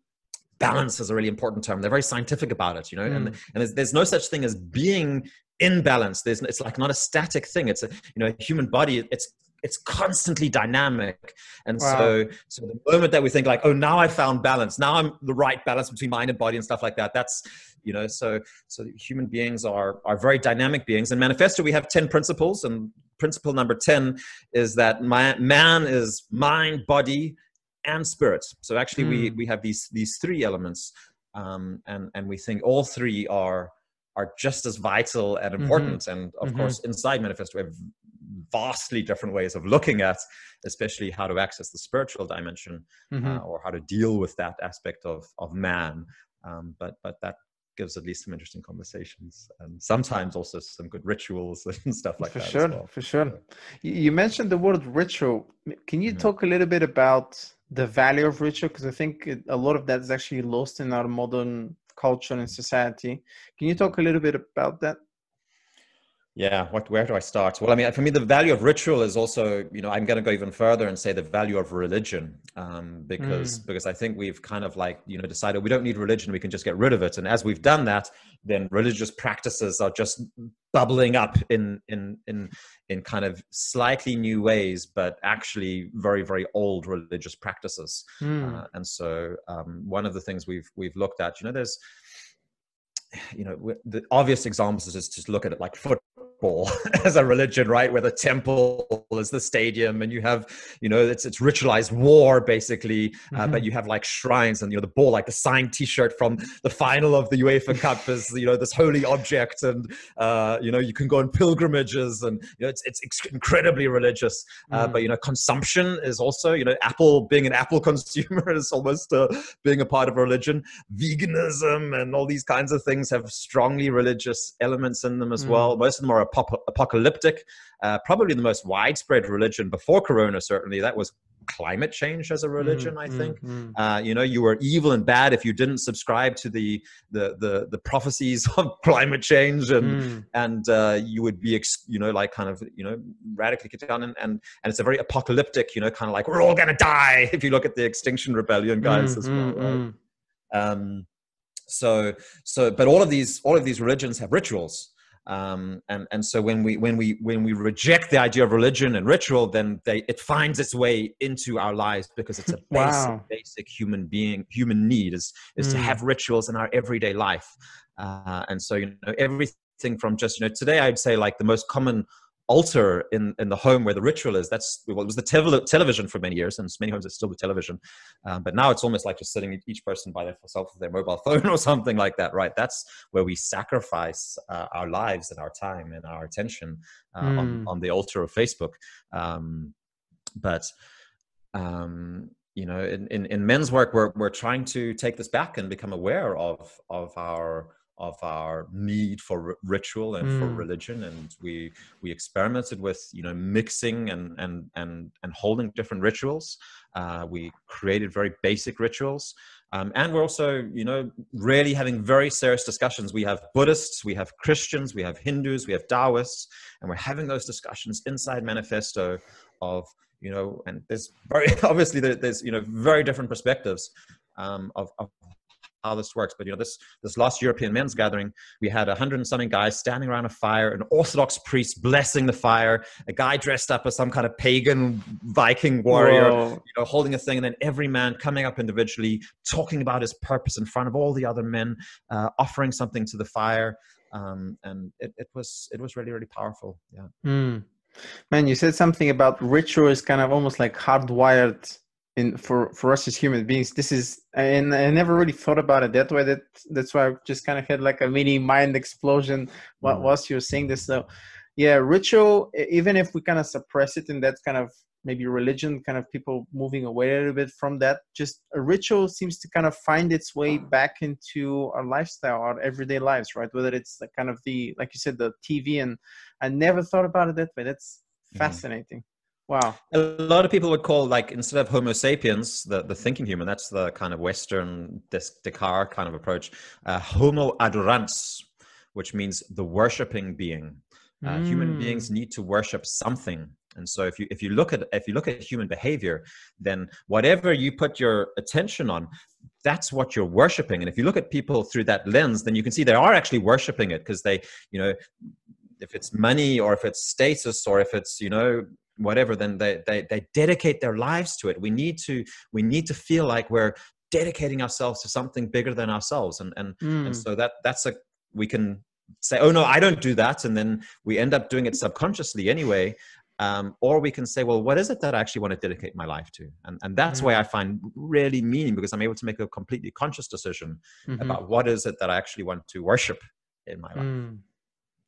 balance is a really important term. They're very scientific about it, you know, mm. and, and there's, there's no such thing as being in balance. There's, it's like not a static thing. It's a, you know, a human body, it's, it's constantly dynamic. And wow. so, so the moment that we think like, oh, now I found balance, now I'm the right balance between mind and body and stuff like that. That's, you know, so, so human beings are, are very dynamic beings. In Manifesto, we have 10 principles and principle number 10 is that my, man is mind, body, and spirit. So actually, mm. we hmm. we have these these three elements, um, and and we think all three are are just as vital and mm-hmm. important. Mm-hmm. And of mm-hmm. course, inside Manifesto, we have vastly different ways of looking at, especially how to access the spiritual dimension mm-hmm. uh, or how to deal with that aspect of of man. Um, but but that gives at least some interesting conversations and sometimes also some good rituals [LAUGHS] and stuff like for that. For sure, well. For sure, You mentioned the word ritual. Can you mm-hmm. talk a little bit about the value of ritual because I think a lot of that is actually lost in our modern culture and society. Can you talk a little bit about that? Yeah, what where do I start? Well, I mean, for me, the value of ritual is also, you know, I'm going to go even further and say the value of religion, um, because mm. because I think we've kind of like you know decided we don't need religion, we can just get rid of it, and as we've done that, then religious practices are just bubbling up in in in in kind of slightly new ways, but actually very very old religious practices, mm. uh, and so um, one of the things we've we've looked at, you know, there's you know the obvious examples is just look at it like foot [LAUGHS] as a religion, right? Where the temple is the stadium and you have you know it's it's ritualized war basically uh, Mhm. but you have like shrines and you know the ball like the signed t-shirt from the final of the UEFA Cup [LAUGHS] is you know this holy object and uh, you know you can go on pilgrimages and you know it's it's incredibly religious uh, Mm. but you know consumption is also you know Apple being an Apple [LAUGHS] consumer is almost uh, being a part of religion veganism and all these kinds of things have strongly religious elements in them as Mm. well most of them are apocalyptic uh, probably the most widespread religion before corona certainly that was climate change as a religion Mm, i mm, think mm. uh, you know you were evil and bad if you didn't subscribe to the the the, the prophecies [LAUGHS] of climate change and Mm. and uh, you would be ex- you know like kind of you know radically down and, and and it's a very apocalyptic you know kind of like we're all gonna die [LAUGHS] if you look at the extinction rebellion guys Mm, as well mm, right? mm. um, so so but all of these all of these religions have rituals um, and and so when we when we when we reject the idea of religion and ritual then they it finds its way into our lives because it's a [LAUGHS] basic Wow. basic human being human need is is to Mm. have rituals in our everyday life uh, and so you know everything from just you know today i'd say like the most common altar in in the home where the ritual is. That's well, it was the tevel- television for many years and many homes it's still the television. Um, but now it's almost like just sitting each person by themselves with their mobile [LAUGHS] phone or something like that right? That's where we sacrifice uh, our lives and our time and our attention uh, on, Mm. on the altar of facebook. Um, but um, you know in, in, in men's work we're, we're trying to take this back and become aware of of our of our need for ri- ritual and for Mm. religion and we we experimented with you know mixing and and and and holding different rituals. Uh, we created very basic rituals. Um, and we're also you know really having very serious discussions. We have buddhists we have christians we have hindus we have taoists and we're having those discussions inside manifesto of you know and there's very [LAUGHS] obviously there's you know very different perspectives um, of, of how this works but you know this this last european men's gathering we had a hundred and something guys standing around a fire an orthodox priest blessing the fire a guy dressed up as some kind of pagan viking warrior Whoa. you know, holding a thing, and then every man coming up individually, talking about his purpose in front of all the other men, uh, offering something to the fire, um, and it, it was it was really really powerful. Yeah. Mm. Man, you said something about ritual is kind of almost like hardwired in for for us as human beings. This is, and I never really thought about it that way. That that's why I just kind of had like a mini mind explosion while, Mm. whilst you were saying this. So, yeah, ritual. Even if we kind of suppress it, and that kind of maybe religion, kind of people moving away a little bit from that. Just a ritual seems to kind of find its way back into our lifestyle, our everyday lives, right? Whether it's the kind of the, like you said, the TV and I never thought about it that way. That's Mhm. fascinating. Wow. A lot of people would call like instead of Homo sapiens, the, the thinking human. That's the kind of Western Des- Descartes kind of approach. Uh, Homo adorans, which means the worshiping being. Uh, Human Mm. beings need to worship something, and so if you if you look at if you look at human behavior, then whatever you put your attention on, that's what you're worshiping. And if you look at people through that lens, then you can see they are actually worshiping it because they, you know, if it's money or if it's status or if it's you know whatever then they, they they dedicate their lives to it we need to we need to feel like we're dedicating ourselves to something bigger than ourselves and and Mm. and so that that's a we can say oh no i don't do that and then we end up doing it subconsciously anyway um, or we can say well what is it that i actually want to dedicate my life to and and that's Mm. why i find really meaning because i'm able to make a completely conscious decision Mhm. about what is it that i actually want to worship in my life Mm.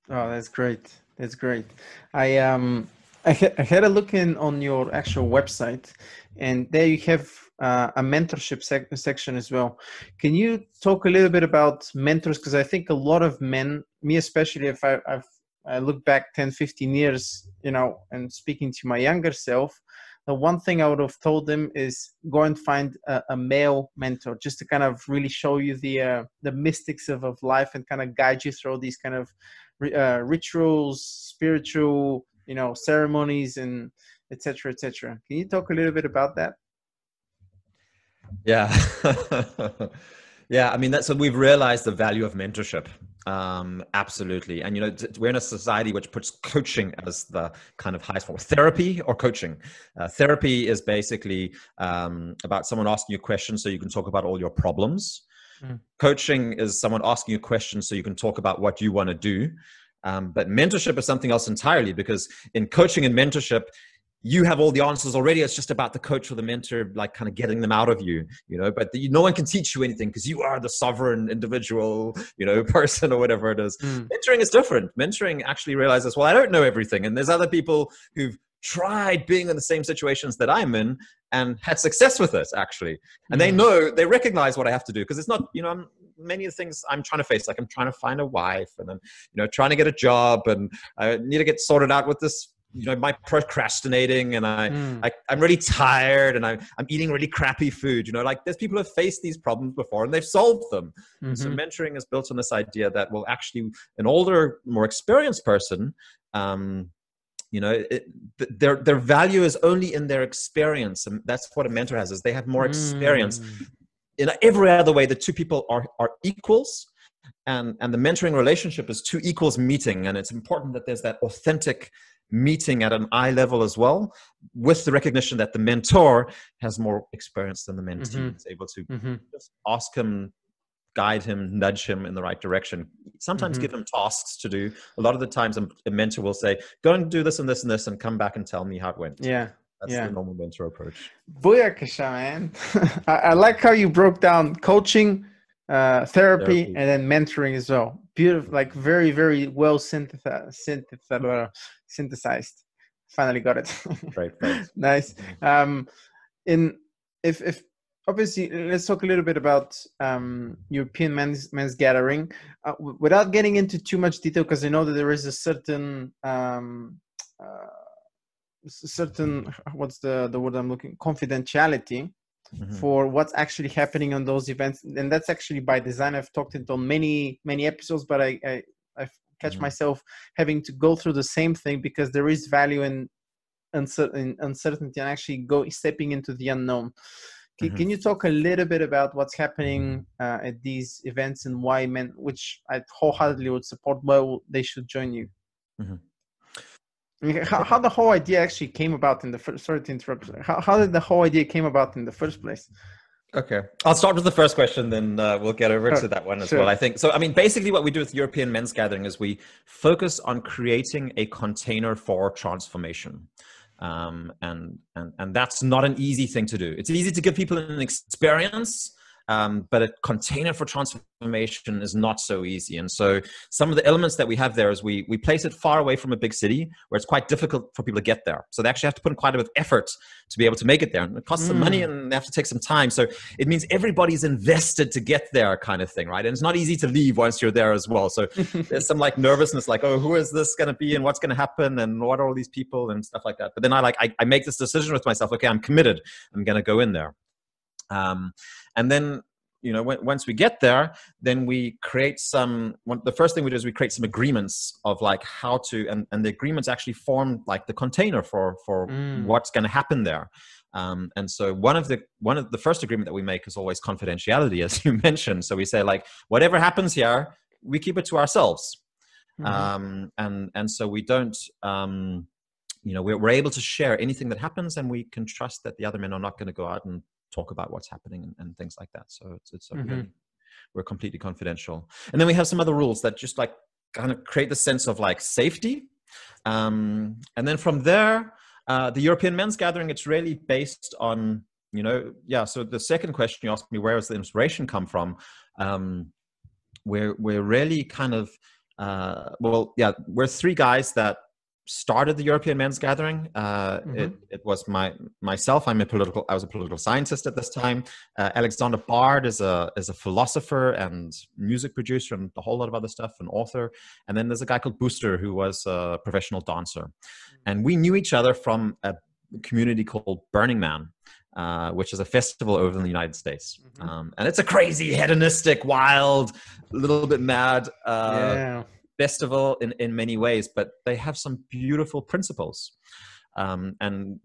Oh, that's great. That's great. I um I, I had a look in on your actual website, and there you have uh, a mentorship sec- section as well. Can you talk a little bit about mentors? Because I think a lot of men, me especially, if I I've, I look back 10, 15 years, you know, and speaking to my younger self, the one thing I would have told them is go and find a, a male mentor, just to kind of really show you the uh, the mystics of, of life and kind of guide you through these kind of uh, rituals, spiritual, you know, ceremonies, and etc. etc. Can you talk a little bit about that? Yeah. [LAUGHS] yeah. I mean, that's so we've realized the value of mentorship. Um, absolutely. And, you know, we're in a society which puts coaching as the kind of highest form therapy or coaching. Uh, therapy is basically um, about someone asking you questions so you can talk about all your problems. Mm. Coaching is someone asking you questions so you can talk about what you want to do. Um, but mentorship is something else entirely because in coaching and mentorship, you have all the answers already. It's just about the coach or the mentor, like kind of getting them out of you, you know. But the, no one can teach you anything because you are the sovereign individual, [LAUGHS] you know, [LAUGHS] person or whatever it is. Mm. Mentoring is different. Mentoring actually realizes, well, I don't know everything, and there's other people who've tried being in the same situations that I'm in and had success with it actually. And they know they recognize what I have to do because it's not, you know, I'm, many of the things I'm trying to face. Like I'm trying to find a wife and I'm, you know, trying to get a job and I need to get sorted out with this you know, my procrastinating and I, mm. I am really tired and I, I'm eating really crappy food. You know, like there's people who have faced these problems before and they've solved them. Mm-hmm. So mentoring is built on this idea that will actually an older, more experienced person, um, you know, it, their their value is only in their experience, and that's what a mentor has is they have more experience. Mm. In every other way, the two people are are equals and and the mentoring relationship is two equals meeting and it's important that there's that authentic meeting at an eye level as well, with the recognition that the mentor has more experience than the mentee. Mm-hmm. Is able to mm-hmm. just ask him, guide him, nudge him in the right direction. Sometimes mm-hmm. give him tasks to do. A lot of the times, a mentor will say, "Go and do this and this and this, and come back and tell me how it went." Yeah. That's yeah. the normal mentor approach. Booyakasha, man. [LAUGHS] I, I like how you broke down coaching, uh, therapy, therapy, and then mentoring as well. Beautiful, like very, very well synthesized, synthesized. Finally got it. right, [LAUGHS] right. nice. Mm-hmm. Um, in if if obviously let's talk a little bit about um, European men's men's gathering uh, w- without getting into too much detail because I know that there is a certain um, uh, certain [LAUGHS] what's the the word I'm looking confidentiality mm-hmm. for what's actually happening on those events and that's actually by design i've talked it on many many episodes but i i, I catch mm-hmm. myself having to go through the same thing because there is value in uncertain uncertainty and actually go stepping into the unknown can, mm-hmm. can you talk a little bit about what's happening uh, at these events and why men which i wholeheartedly would support why they should join you mm-hmm. I mean, how, how the whole idea actually came about in the first. Sorry to interrupt. How, how did the whole idea came about in the first place? Okay, I'll start with the first question, then uh, we'll get over to that one as sure. well. I think so. I mean, basically, what we do with European Men's Gathering is we focus on creating a container for transformation. Um, and and and that's not an easy thing to do. It's easy to give people an experience, um, but a container for transformation is not so easy. And so some of the elements that we have there is we, we place it far away from a big city where it's quite difficult for people to get there. So they actually have to put in quite a bit of effort to be able to make it there. And it costs mm. some money mm. and they have to take some time. So it means everybody's invested to get there kind of thing, right? And it's not easy to leave once you're there as well. So [LAUGHS] there's some like nervousness, like, oh, who is this going to be and what's going to happen and what are all these people and stuff like that. But then I like, I, I make this decision with myself, okay, I'm committed. I'm going to go in there. Um, and then you know once we get there then we create some one, the first thing we do is we create some agreements of like how to and, and the agreements actually form like the container for for mm. what's going to happen there um, and so one of the one of the first agreement that we make is always confidentiality [LAUGHS] as you mentioned so we say like whatever happens here we keep it to ourselves mm-hmm. um, and and so we don't um, you know we're, we're able to share anything that happens and we can trust that the other men are not going to go out and talk about what's happening and, and things like that. So it's, it's mm-hmm. really, we're completely confidential. And then we have some other rules that just like kind of create the sense of like safety. Um, and then from there, uh, the European Men's Gathering, it's really based on, you know, yeah. So the second question you asked me, where does the inspiration come from? Um, we're, we're really kind of, uh, well, yeah, we're three guys that started the European Men's Gathering. Uh, mm-hmm. it, it, was my myself. I'm a political. I was a political scientist at this time. Uh, Alexander Bard is a is a philosopher and music producer and a whole lot of other stuff, an author. And then there's a guy called Booster who was a professional dancer, mm-hmm. and we knew each other from a community called Burning Man. Uh, which is a festival over in the United States, mm-hmm. um, and it's a crazy, hedonistic, wild, a little bit mad uh, yeah festival in, in many ways, but they have some beautiful principles. Um, and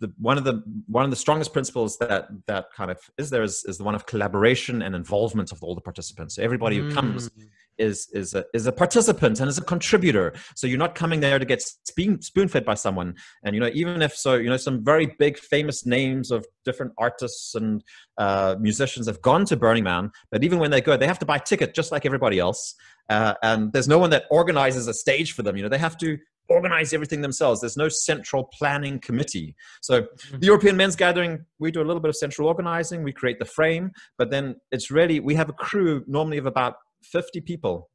the, one of the one of the strongest principles that that kind of is there is, is the one of collaboration and involvement of all the participants. So everybody who comes mm. is is a, is a participant and is a contributor. So you're not coming there to get spoon, spoon fed by someone. And you know even if so, you know some very big famous names of different artists and uh, musicians have gone to Burning Man, but even when they go, they have to buy a ticket just like everybody else. Uh, and there's no one that organizes a stage for them. You know, they have to organize everything themselves. There's no central planning committee. So Mm-hmm. the European Men's Gathering, we do a little bit of central organizing. We create the frame, but then it's really we have a crew normally of about 50 people.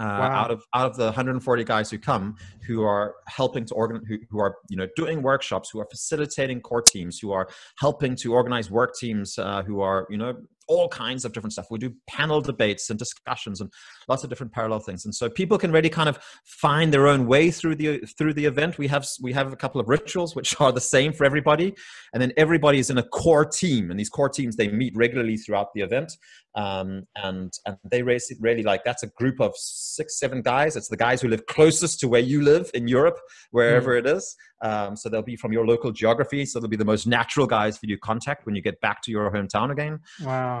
Uh, Wow. out of out of the 140 guys who come who are helping to organize who, who are you know doing workshops who are facilitating core teams who are helping to organize work teams uh, who are you know all kinds of different stuff. We do panel debates and discussions and lots of different parallel things. And so people can really kind of find their own way through the through the event. We have we have a couple of rituals which are the same for everybody. And then everybody is in a core team. And these core teams they meet regularly throughout the event. Um, and and they race it really like that's a group of six seven guys. It's the guys who live closest to where you live in europe wherever it is. Um, so they'll be from your local geography. So they'll be the most natural guys for you to contact when you get back to your hometown again. Wow.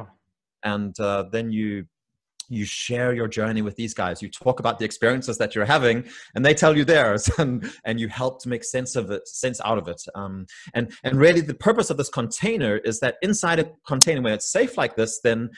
And uh, then you you share your journey with these guys. You talk about the experiences that you're having and they tell you theirs [LAUGHS] and and you help to make sense of it sense out of it. Um, and and really the purpose of this container is that inside a container when it's safe like this then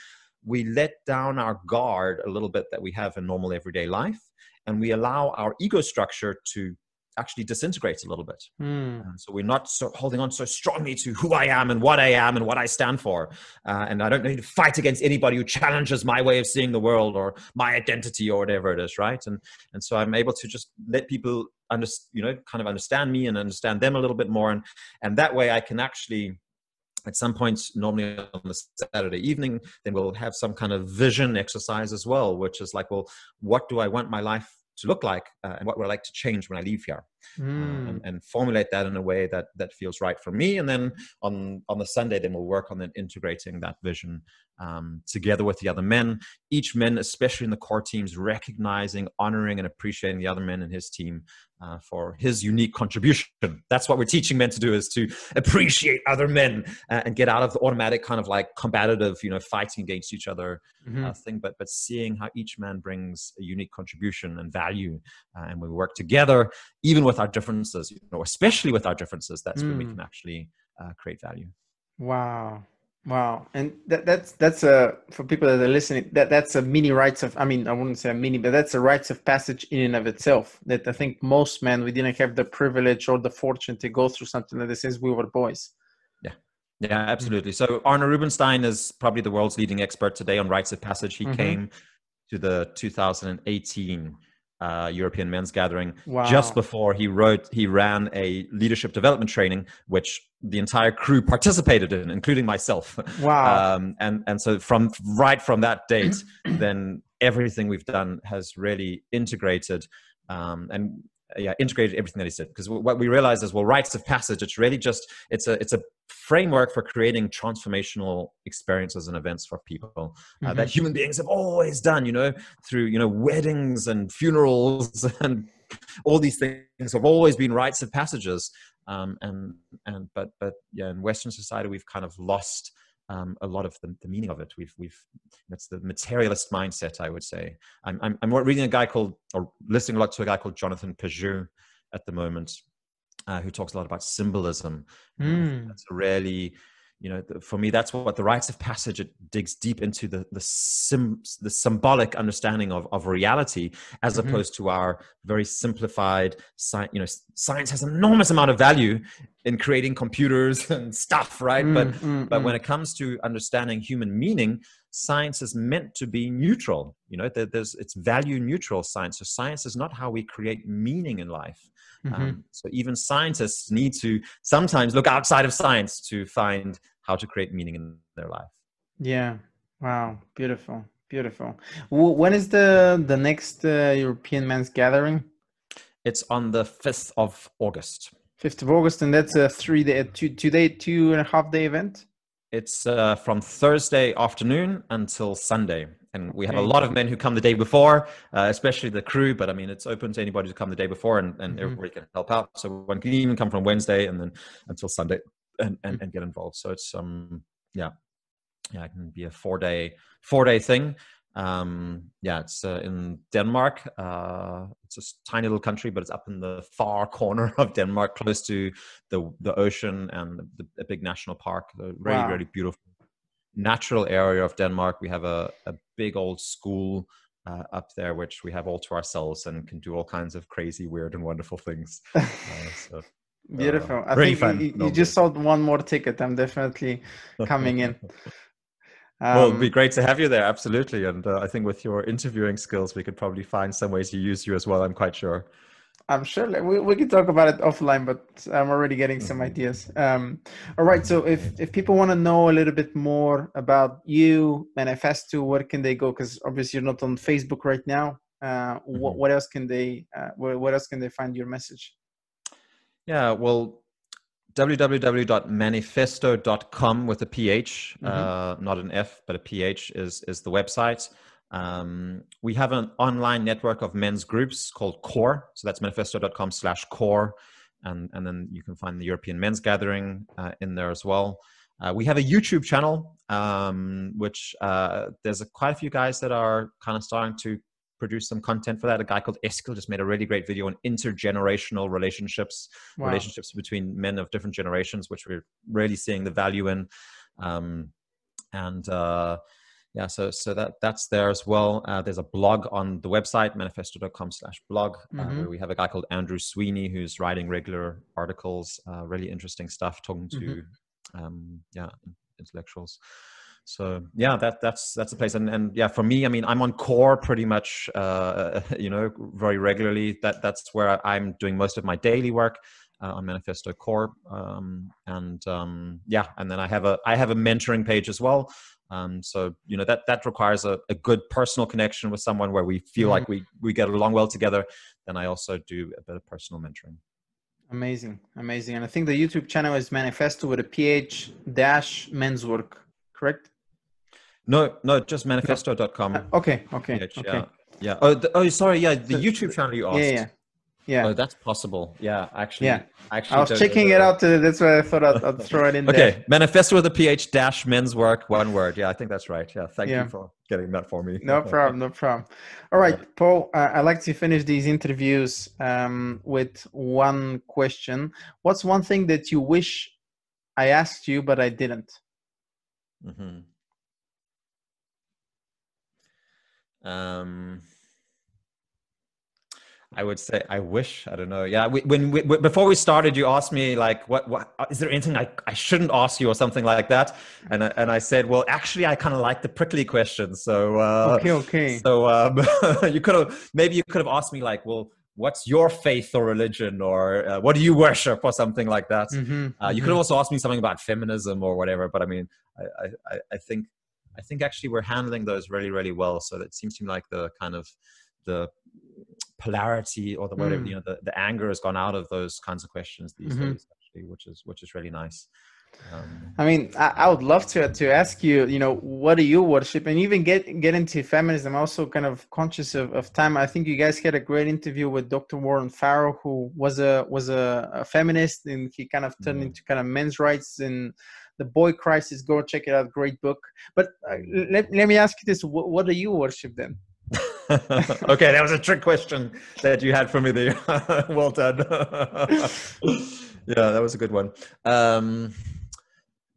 we let down our guard a little bit that we have in normal everyday life and we allow our ego structure to actually disintegrate a little bit Mm. um, so we're not so holding on so strongly to who I am and what I am and what I stand for. Uh, and I don't need to fight against anybody who challenges my way of seeing the world or my identity or whatever it is, right? And and so I'm able to just let people under, you know, kind of understand me and understand them a little bit more, and and that way I can actually. At some point, normally on the Saturday evening, then we'll have some kind of vision exercise as well, which is like, well, what do I want my life to look like, uh, and what would I like to change when I leave here? Uh, Mm. and, and formulate that in a way that that feels right for me and then on on the sunday then we'll work on then integrating that vision um, together with the other men each men especially in the core teams recognizing honoring and appreciating the other men in his team uh, for his unique contribution that's what we're teaching men to do is to appreciate other men uh, and get out of the automatic kind of like combative you know fighting against each other Mhm. uh, thing, but but seeing how each man brings a unique contribution and value, uh, and we work together, even with our differences, you know, especially with our differences. That's when we Mm. can actually uh, create value. Wow. Wow. And that, that's that's a for people that are listening, that that's a mini rites of I mean, I wouldn't say a mini, but that's a rites of passage in and of itself. That I think most men we didn't have the privilege or the fortune to go through something like this since we were boys. Yeah, yeah, absolutely. So Arne Rubinstein is probably the world's leading expert today on rites of passage. He Mhm. came to the 2018 uh, European Men's Gathering Wow. just before he wrote. He ran a leadership development training, which the entire crew participated in, including myself. [LAUGHS] Wow. um, and and so from right from that date, [CLEARS THROAT] then everything we've done has really integrated um, and yeah integrated everything that he said. Because what we realized is well rites of passage it's really just it's a it's a framework for creating transformational experiences and events for people uh, that human beings have always done you know through you know weddings and funerals [LAUGHS] and all these things have always been rites of passages. Um, and and but but yeah in western society we've kind of lost um, a lot of the, the meaning of it. We've we've that's the materialist mindset, I would say. I'm I'm, I'm reading a guy called or listening a lot to a guy called Jonathan Pageau at the moment, uh, who talks a lot about symbolism. Mm. That's a really, you know, the, for me, that's what the rites of passage it digs deep into the the sim the symbolic understanding of of reality, as Mhm. opposed to our very simplified science. You know, science has an enormous amount of value in creating computers [LAUGHS] and stuff, right? but Mm, mm, but mm. when it comes to understanding human meaning science is meant to be neutral you know there, there's it's value neutral science so science is not how we create meaning in life Mhm. um, so even scientists need to sometimes look outside of science to find how to create meaning in their life Yeah. Wow. Beautiful. Beautiful. When is the the next uh, European Men's Gathering? it's on the 5th of august Fifth of August, and that's a three day, two two day, two and a half day event. It's uh, from thursday afternoon until sunday. And we have a lot of men who come the day before uh, especially the crew but i mean it's open to anybody to come the day before and, and Mhm. everybody can help out. So one can even come from wednesday and then until sunday and, and, and get involved. So it's um yeah. Yeah it can be a four day four day thing um yeah it's uh, in denmark uh it's a tiny little country but it's up in the far corner [LAUGHS] of denmark close to the the ocean and the, the big national park a really Wow. really beautiful natural area of denmark we have a, a big old school uh, up there, which we have all to ourselves and can do all kinds of crazy, weird, and wonderful things. [LAUGHS] Uh, so, Beautiful. I think fun, you, you just sold one more ticket. I'm definitely [LAUGHS] coming in. Um, well, it'd be great to have you there, absolutely. And uh, I think with your interviewing skills, we could probably find some ways to use you as well. I'm quite sure. I'm sure we, we can talk about it offline, but I'm already getting some mm-hmm. ideas. Um, all right. So if, if people want to know a little bit more about you, Manphesto, where can they go? Because obviously you're not on Facebook right now. Uh, mm-hmm. what, what else can they, uh, where, where else can they find your message? Yeah, well, www.manphesto.com with a ph, mm-hmm. uh, not an F, but a ph is is the website. Um, we have an online network of men's groups called Core. So that's manphesto.com slash core. And, and then you can find the European Men's Gathering uh, in there as well. Uh, we have a YouTube channel, um, which uh, there's a, quite a few guys that are kind of starting to produce some content for that. A guy called Eskil just made a really great video on intergenerational relationships, wow. relationships between men of different generations, which we're really seeing the value in. Um, and uh, yeah, so so that that's there as well. Uh, there's a blog on the website manphesto.com/blog uh, mm-hmm. where we have a guy called Andrew Sweeney who's writing regular articles, uh, really interesting stuff, talking to mm-hmm. um, yeah intellectuals so yeah that that's that's the place. And and yeah for me i mean i'm on core pretty much uh [LAUGHS] you know very regularly. That that's where i'm doing most of my daily work uh, on manphesto core. Um and um yeah and then i have a i have a mentoring page as well. Um so you know that that requires a, a good personal connection with someone where we feel mm-hmm. like we we get along well together. Then i also do a bit of personal mentoring. Amazing. Amazing. And i think the youtube channel is manphesto with a ph dash men's work correct no, no, just manphesto.com. Uh, okay, okay, okay. Yeah, yeah. Oh, the, oh, sorry. Yeah, the YouTube channel you asked. Yeah, yeah. Yeah. Oh, that's possible. Yeah, actually. Yeah. Actually, I was checking it out. To, that's why I thought I'd, I'd [LAUGHS] throw it in okay. there. Okay. Manphesto with a PH dash men's work, one word. Yeah, I think that's right. Yeah. Thank yeah. you for getting that for me. No [LAUGHS] problem. No problem. All right, Paul, uh, I like to finish these interviews um, with one question. What's one thing that you wish I asked you, but I didn't? Mm-hmm. Um, I would say I wish I don't know. Yeah, we, when we, before we started, you asked me like, "What? What is there anything I, I shouldn't ask you or something like that?" And I, and I said, "Well, actually, I kind of like the prickly questions." So uh, okay, okay. [LAUGHS] So um, [LAUGHS] you could have maybe you could have asked me like, "Well, what's your faith or religion or uh, what do you worship or something like that?" Mm-hmm, uh, you mm-hmm. could have also asked me something about feminism or whatever. But I mean, I I, I think I think actually we're handling those really, really well. So it seems to me like the kind of the polarity or the whatever, mm. you know, the, the anger has gone out of those kinds of questions these mm-hmm. days, actually, which is which is really nice. Um, I mean, I, I, would love to to ask you, you know, what do you worship, and even get get into feminism. Also kind of conscious of, of time. I think you guys had a great interview with Dr. Warren Farrell, who was a was a, a feminist, and he kind of turned mm. into kind of men's rights and the boy crisis go check it out great book. But uh, let, let me ask you this what, what do you worship then? [LAUGHS] Okay that was a trick question that you had for me there [LAUGHS] well done. [LAUGHS] Yeah that was a good one. Um,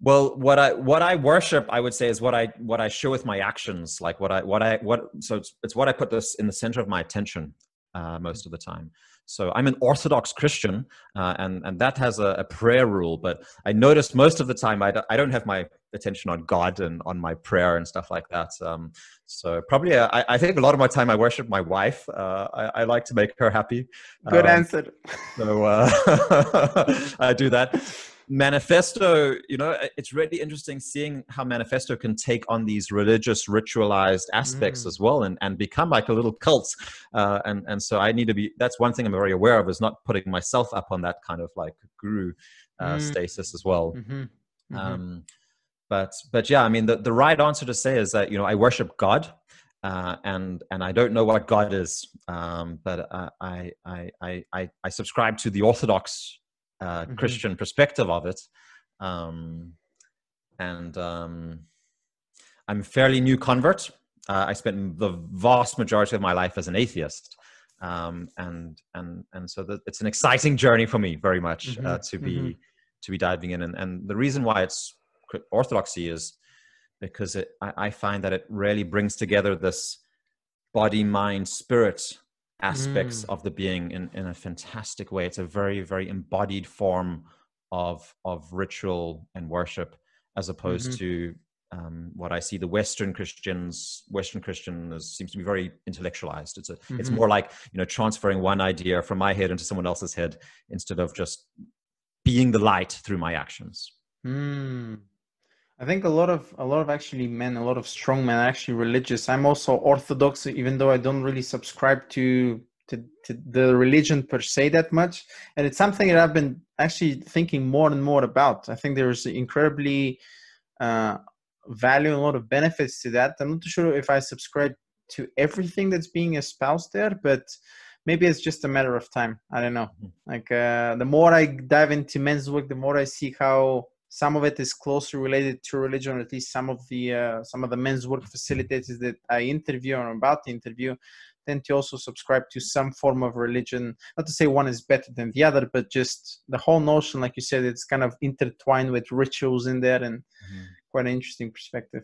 well what i what i worship i would say is what i what i show with my actions like what i what i what so it's, it's what i put this in the center of my attention uh, most of the time so I'm an Orthodox Christian, uh, and and that has a, a, prayer rule. But I notice most of the time I, I don't have my attention on God and on my prayer and stuff like that. Um, so probably uh, I, I, think a lot of my time I worship my wife. Uh, I, I, like to make her happy. Good um, answer. So uh, [LAUGHS] I do that manphesto you know it's really interesting seeing how manphesto can take on these religious ritualized aspects mm. as well and, and become like a little cult uh, and and so i need to be that's one thing i'm very aware of is not putting myself up on that kind of like guru uh, mm. status as well mm-hmm. Mm-hmm. Um, but but yeah i mean the, the right answer to say is that you know i worship god uh, and and I don't know what God is, um, but uh, I, I I I subscribe to the Orthodox uh, mm-hmm. Christian perspective of it. Um, and um, I'm a fairly new convert. Uh, I spent the vast majority of my life as an atheist. Um, and and and so the, it's an exciting journey for me very much mm-hmm. uh, to be mm-hmm. to be diving in and, and the reason why it's orthodoxy is because it I, I, find that it really brings together this body, mind, spirit aspects Mm. of the being in, in a fantastic way. It's a very, very embodied form of of ritual and worship, as opposed Mhm. to um, what I see the Western Christians. Western Christian is, seems to be very intellectualized. It's a, it's Mhm. more like you know transferring one idea from my head into someone else's head instead of just being the light through my actions. Mm. I think a lot of a lot of actually men, a lot of strong men are actually religious. I'm also Orthodox, even though I don't really subscribe to to, to the religion per se that much. And it's something that I've been actually thinking more and more about. I think there's incredibly uh, value and a lot of benefits to that. I'm not too sure if I subscribe to everything that's being espoused there, but maybe it's just a matter of time. I don't know. Mhm. Like uh, the more I dive into men's work, the more I see how some of it is closely related to religion, at least some of the uh, some of the men's work facilitators that I interview or I'm about to interview tend to also subscribe to some form of religion. Not to say one is better than the other, but just the whole notion, like you said, it's kind of intertwined with rituals in there and quite an interesting perspective.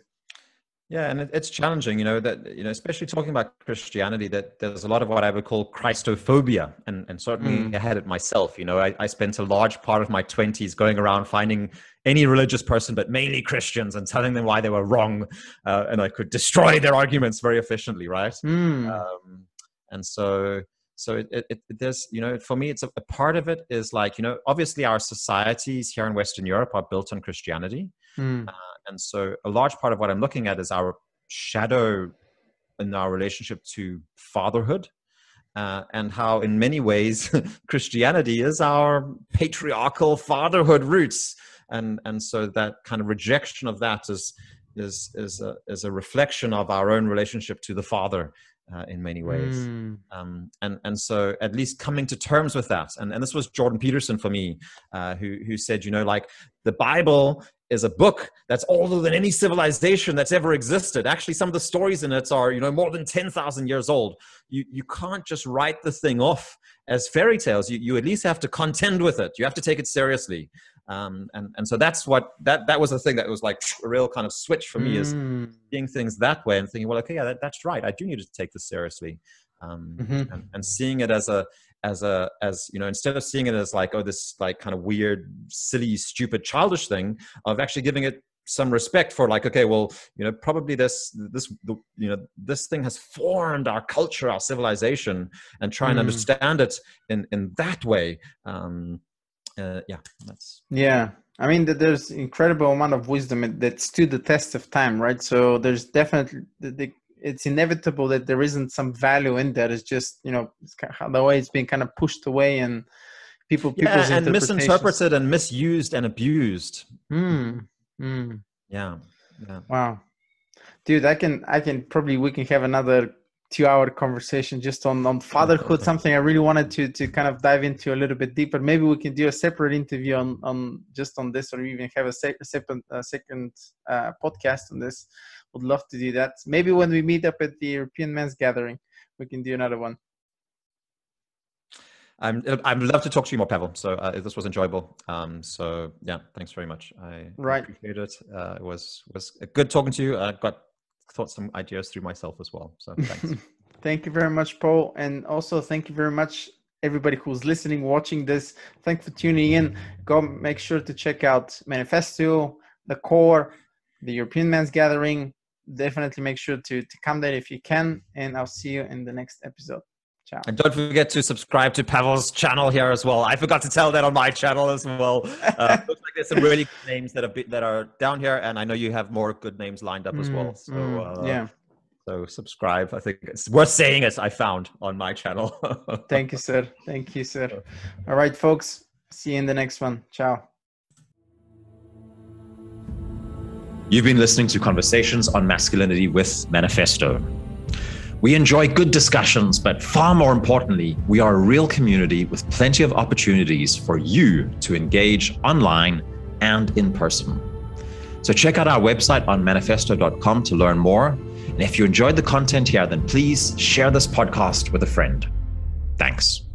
Yeah, and it's challenging, you know, that you know, especially talking about Christianity, that there's a lot of what I would call Christophobia, and and certainly Mm. I had it myself. You know, I, I spent a large part of my twenties going around finding any religious person, but mainly Christians, and telling them why they were wrong, uh, and I could destroy their arguments very efficiently, right? Mm. um, and so so it, it, it there's you know for me it's a, a part of it is like you know obviously our societies here in western europe are built on christianity Mm. And so a large part of what i'm looking at is our shadow in our relationship to fatherhood uh, and how in many ways [LAUGHS] christianity is our patriarchal fatherhood roots. And and so that kind of rejection of that is is is a, is a reflection of our own relationship to the father uh, in many ways. Mm. um, and and so at least coming to terms with that. And, and this was jordan peterson for me uh, who who said you know like the bible is a book that's older than any civilization that's ever existed actually some of the stories in it are you know more than 10,000 years old you you can't just write the thing off as fairy tales you, you at least have to contend with it you have to take it seriously um, and and so that's what that that was the thing that was like a real kind of switch for me is Mm. seeing things that way and thinking, well, okay, yeah, that, that's right. I do need to take this seriously, um, Mhm. and, and seeing it as a as a as you know, instead of seeing it as like oh, this like kind of weird, silly, stupid, childish thing, of actually giving it some respect for like okay well you know probably this this the, you know this thing has formed our culture our civilization and try and Mm. understand it in in that way um uh, yeah that's Yeah, I mean there's incredible amount of wisdom that- stood the test of time, right? So there's definitely the, the, it's inevitable that there isn't some value in that. It's just you know it's kind the way it's being kind of pushed away and people yeah, and misinterpreted and misused and abused Mm, mm, yeah yeah wow, dude, I can I can probably we can have another two hour conversation just on on fatherhood. something I really wanted to to kind of dive into a little bit deeper. Maybe we can do a separate interview on on just on this, or even have a sec- second uh, second uh, podcast on this. Would love to do that. Maybe when we meet up at the European Men's Gathering, we can do another one. I'm, I'd love to talk to you more, Pavel. So uh, this was enjoyable. Um, so yeah, thanks very much. I Right. appreciate it. Uh, it was was good talking to you. I got thought some ideas through myself as well. So thanks. [LAUGHS] thank you very much, Paul, and also thank you very much everybody who's listening, watching this. Thanks for tuning in. Go make sure to check out Manphesto, the Core, the European Men's Gathering. Definitely make sure to to come there if you can, and I'll see you in the next episode. Ciao. and don't forget to subscribe to Pavel's channel here as well. I forgot to tell that on my channel as well. Uh, [LAUGHS] looks like there's some really good names that have been, that are down here, and I know you have more good names lined up as well. Mm, So mm, uh, yeah, so subscribe. I think it's worth saying as I found on my channel. thank you, sir. Thank you, sir. [LAUGHS] All right, folks. See you in the next one. Ciao. You've been listening to Conversations on Masculinity with Manphesto. We enjoy good discussions, but far more importantly, we are a real community with plenty of opportunities for you to engage online and in person. So check out our website on manphesto.com to learn more. And if you enjoyed the content here, then please share this podcast with a friend. Thanks.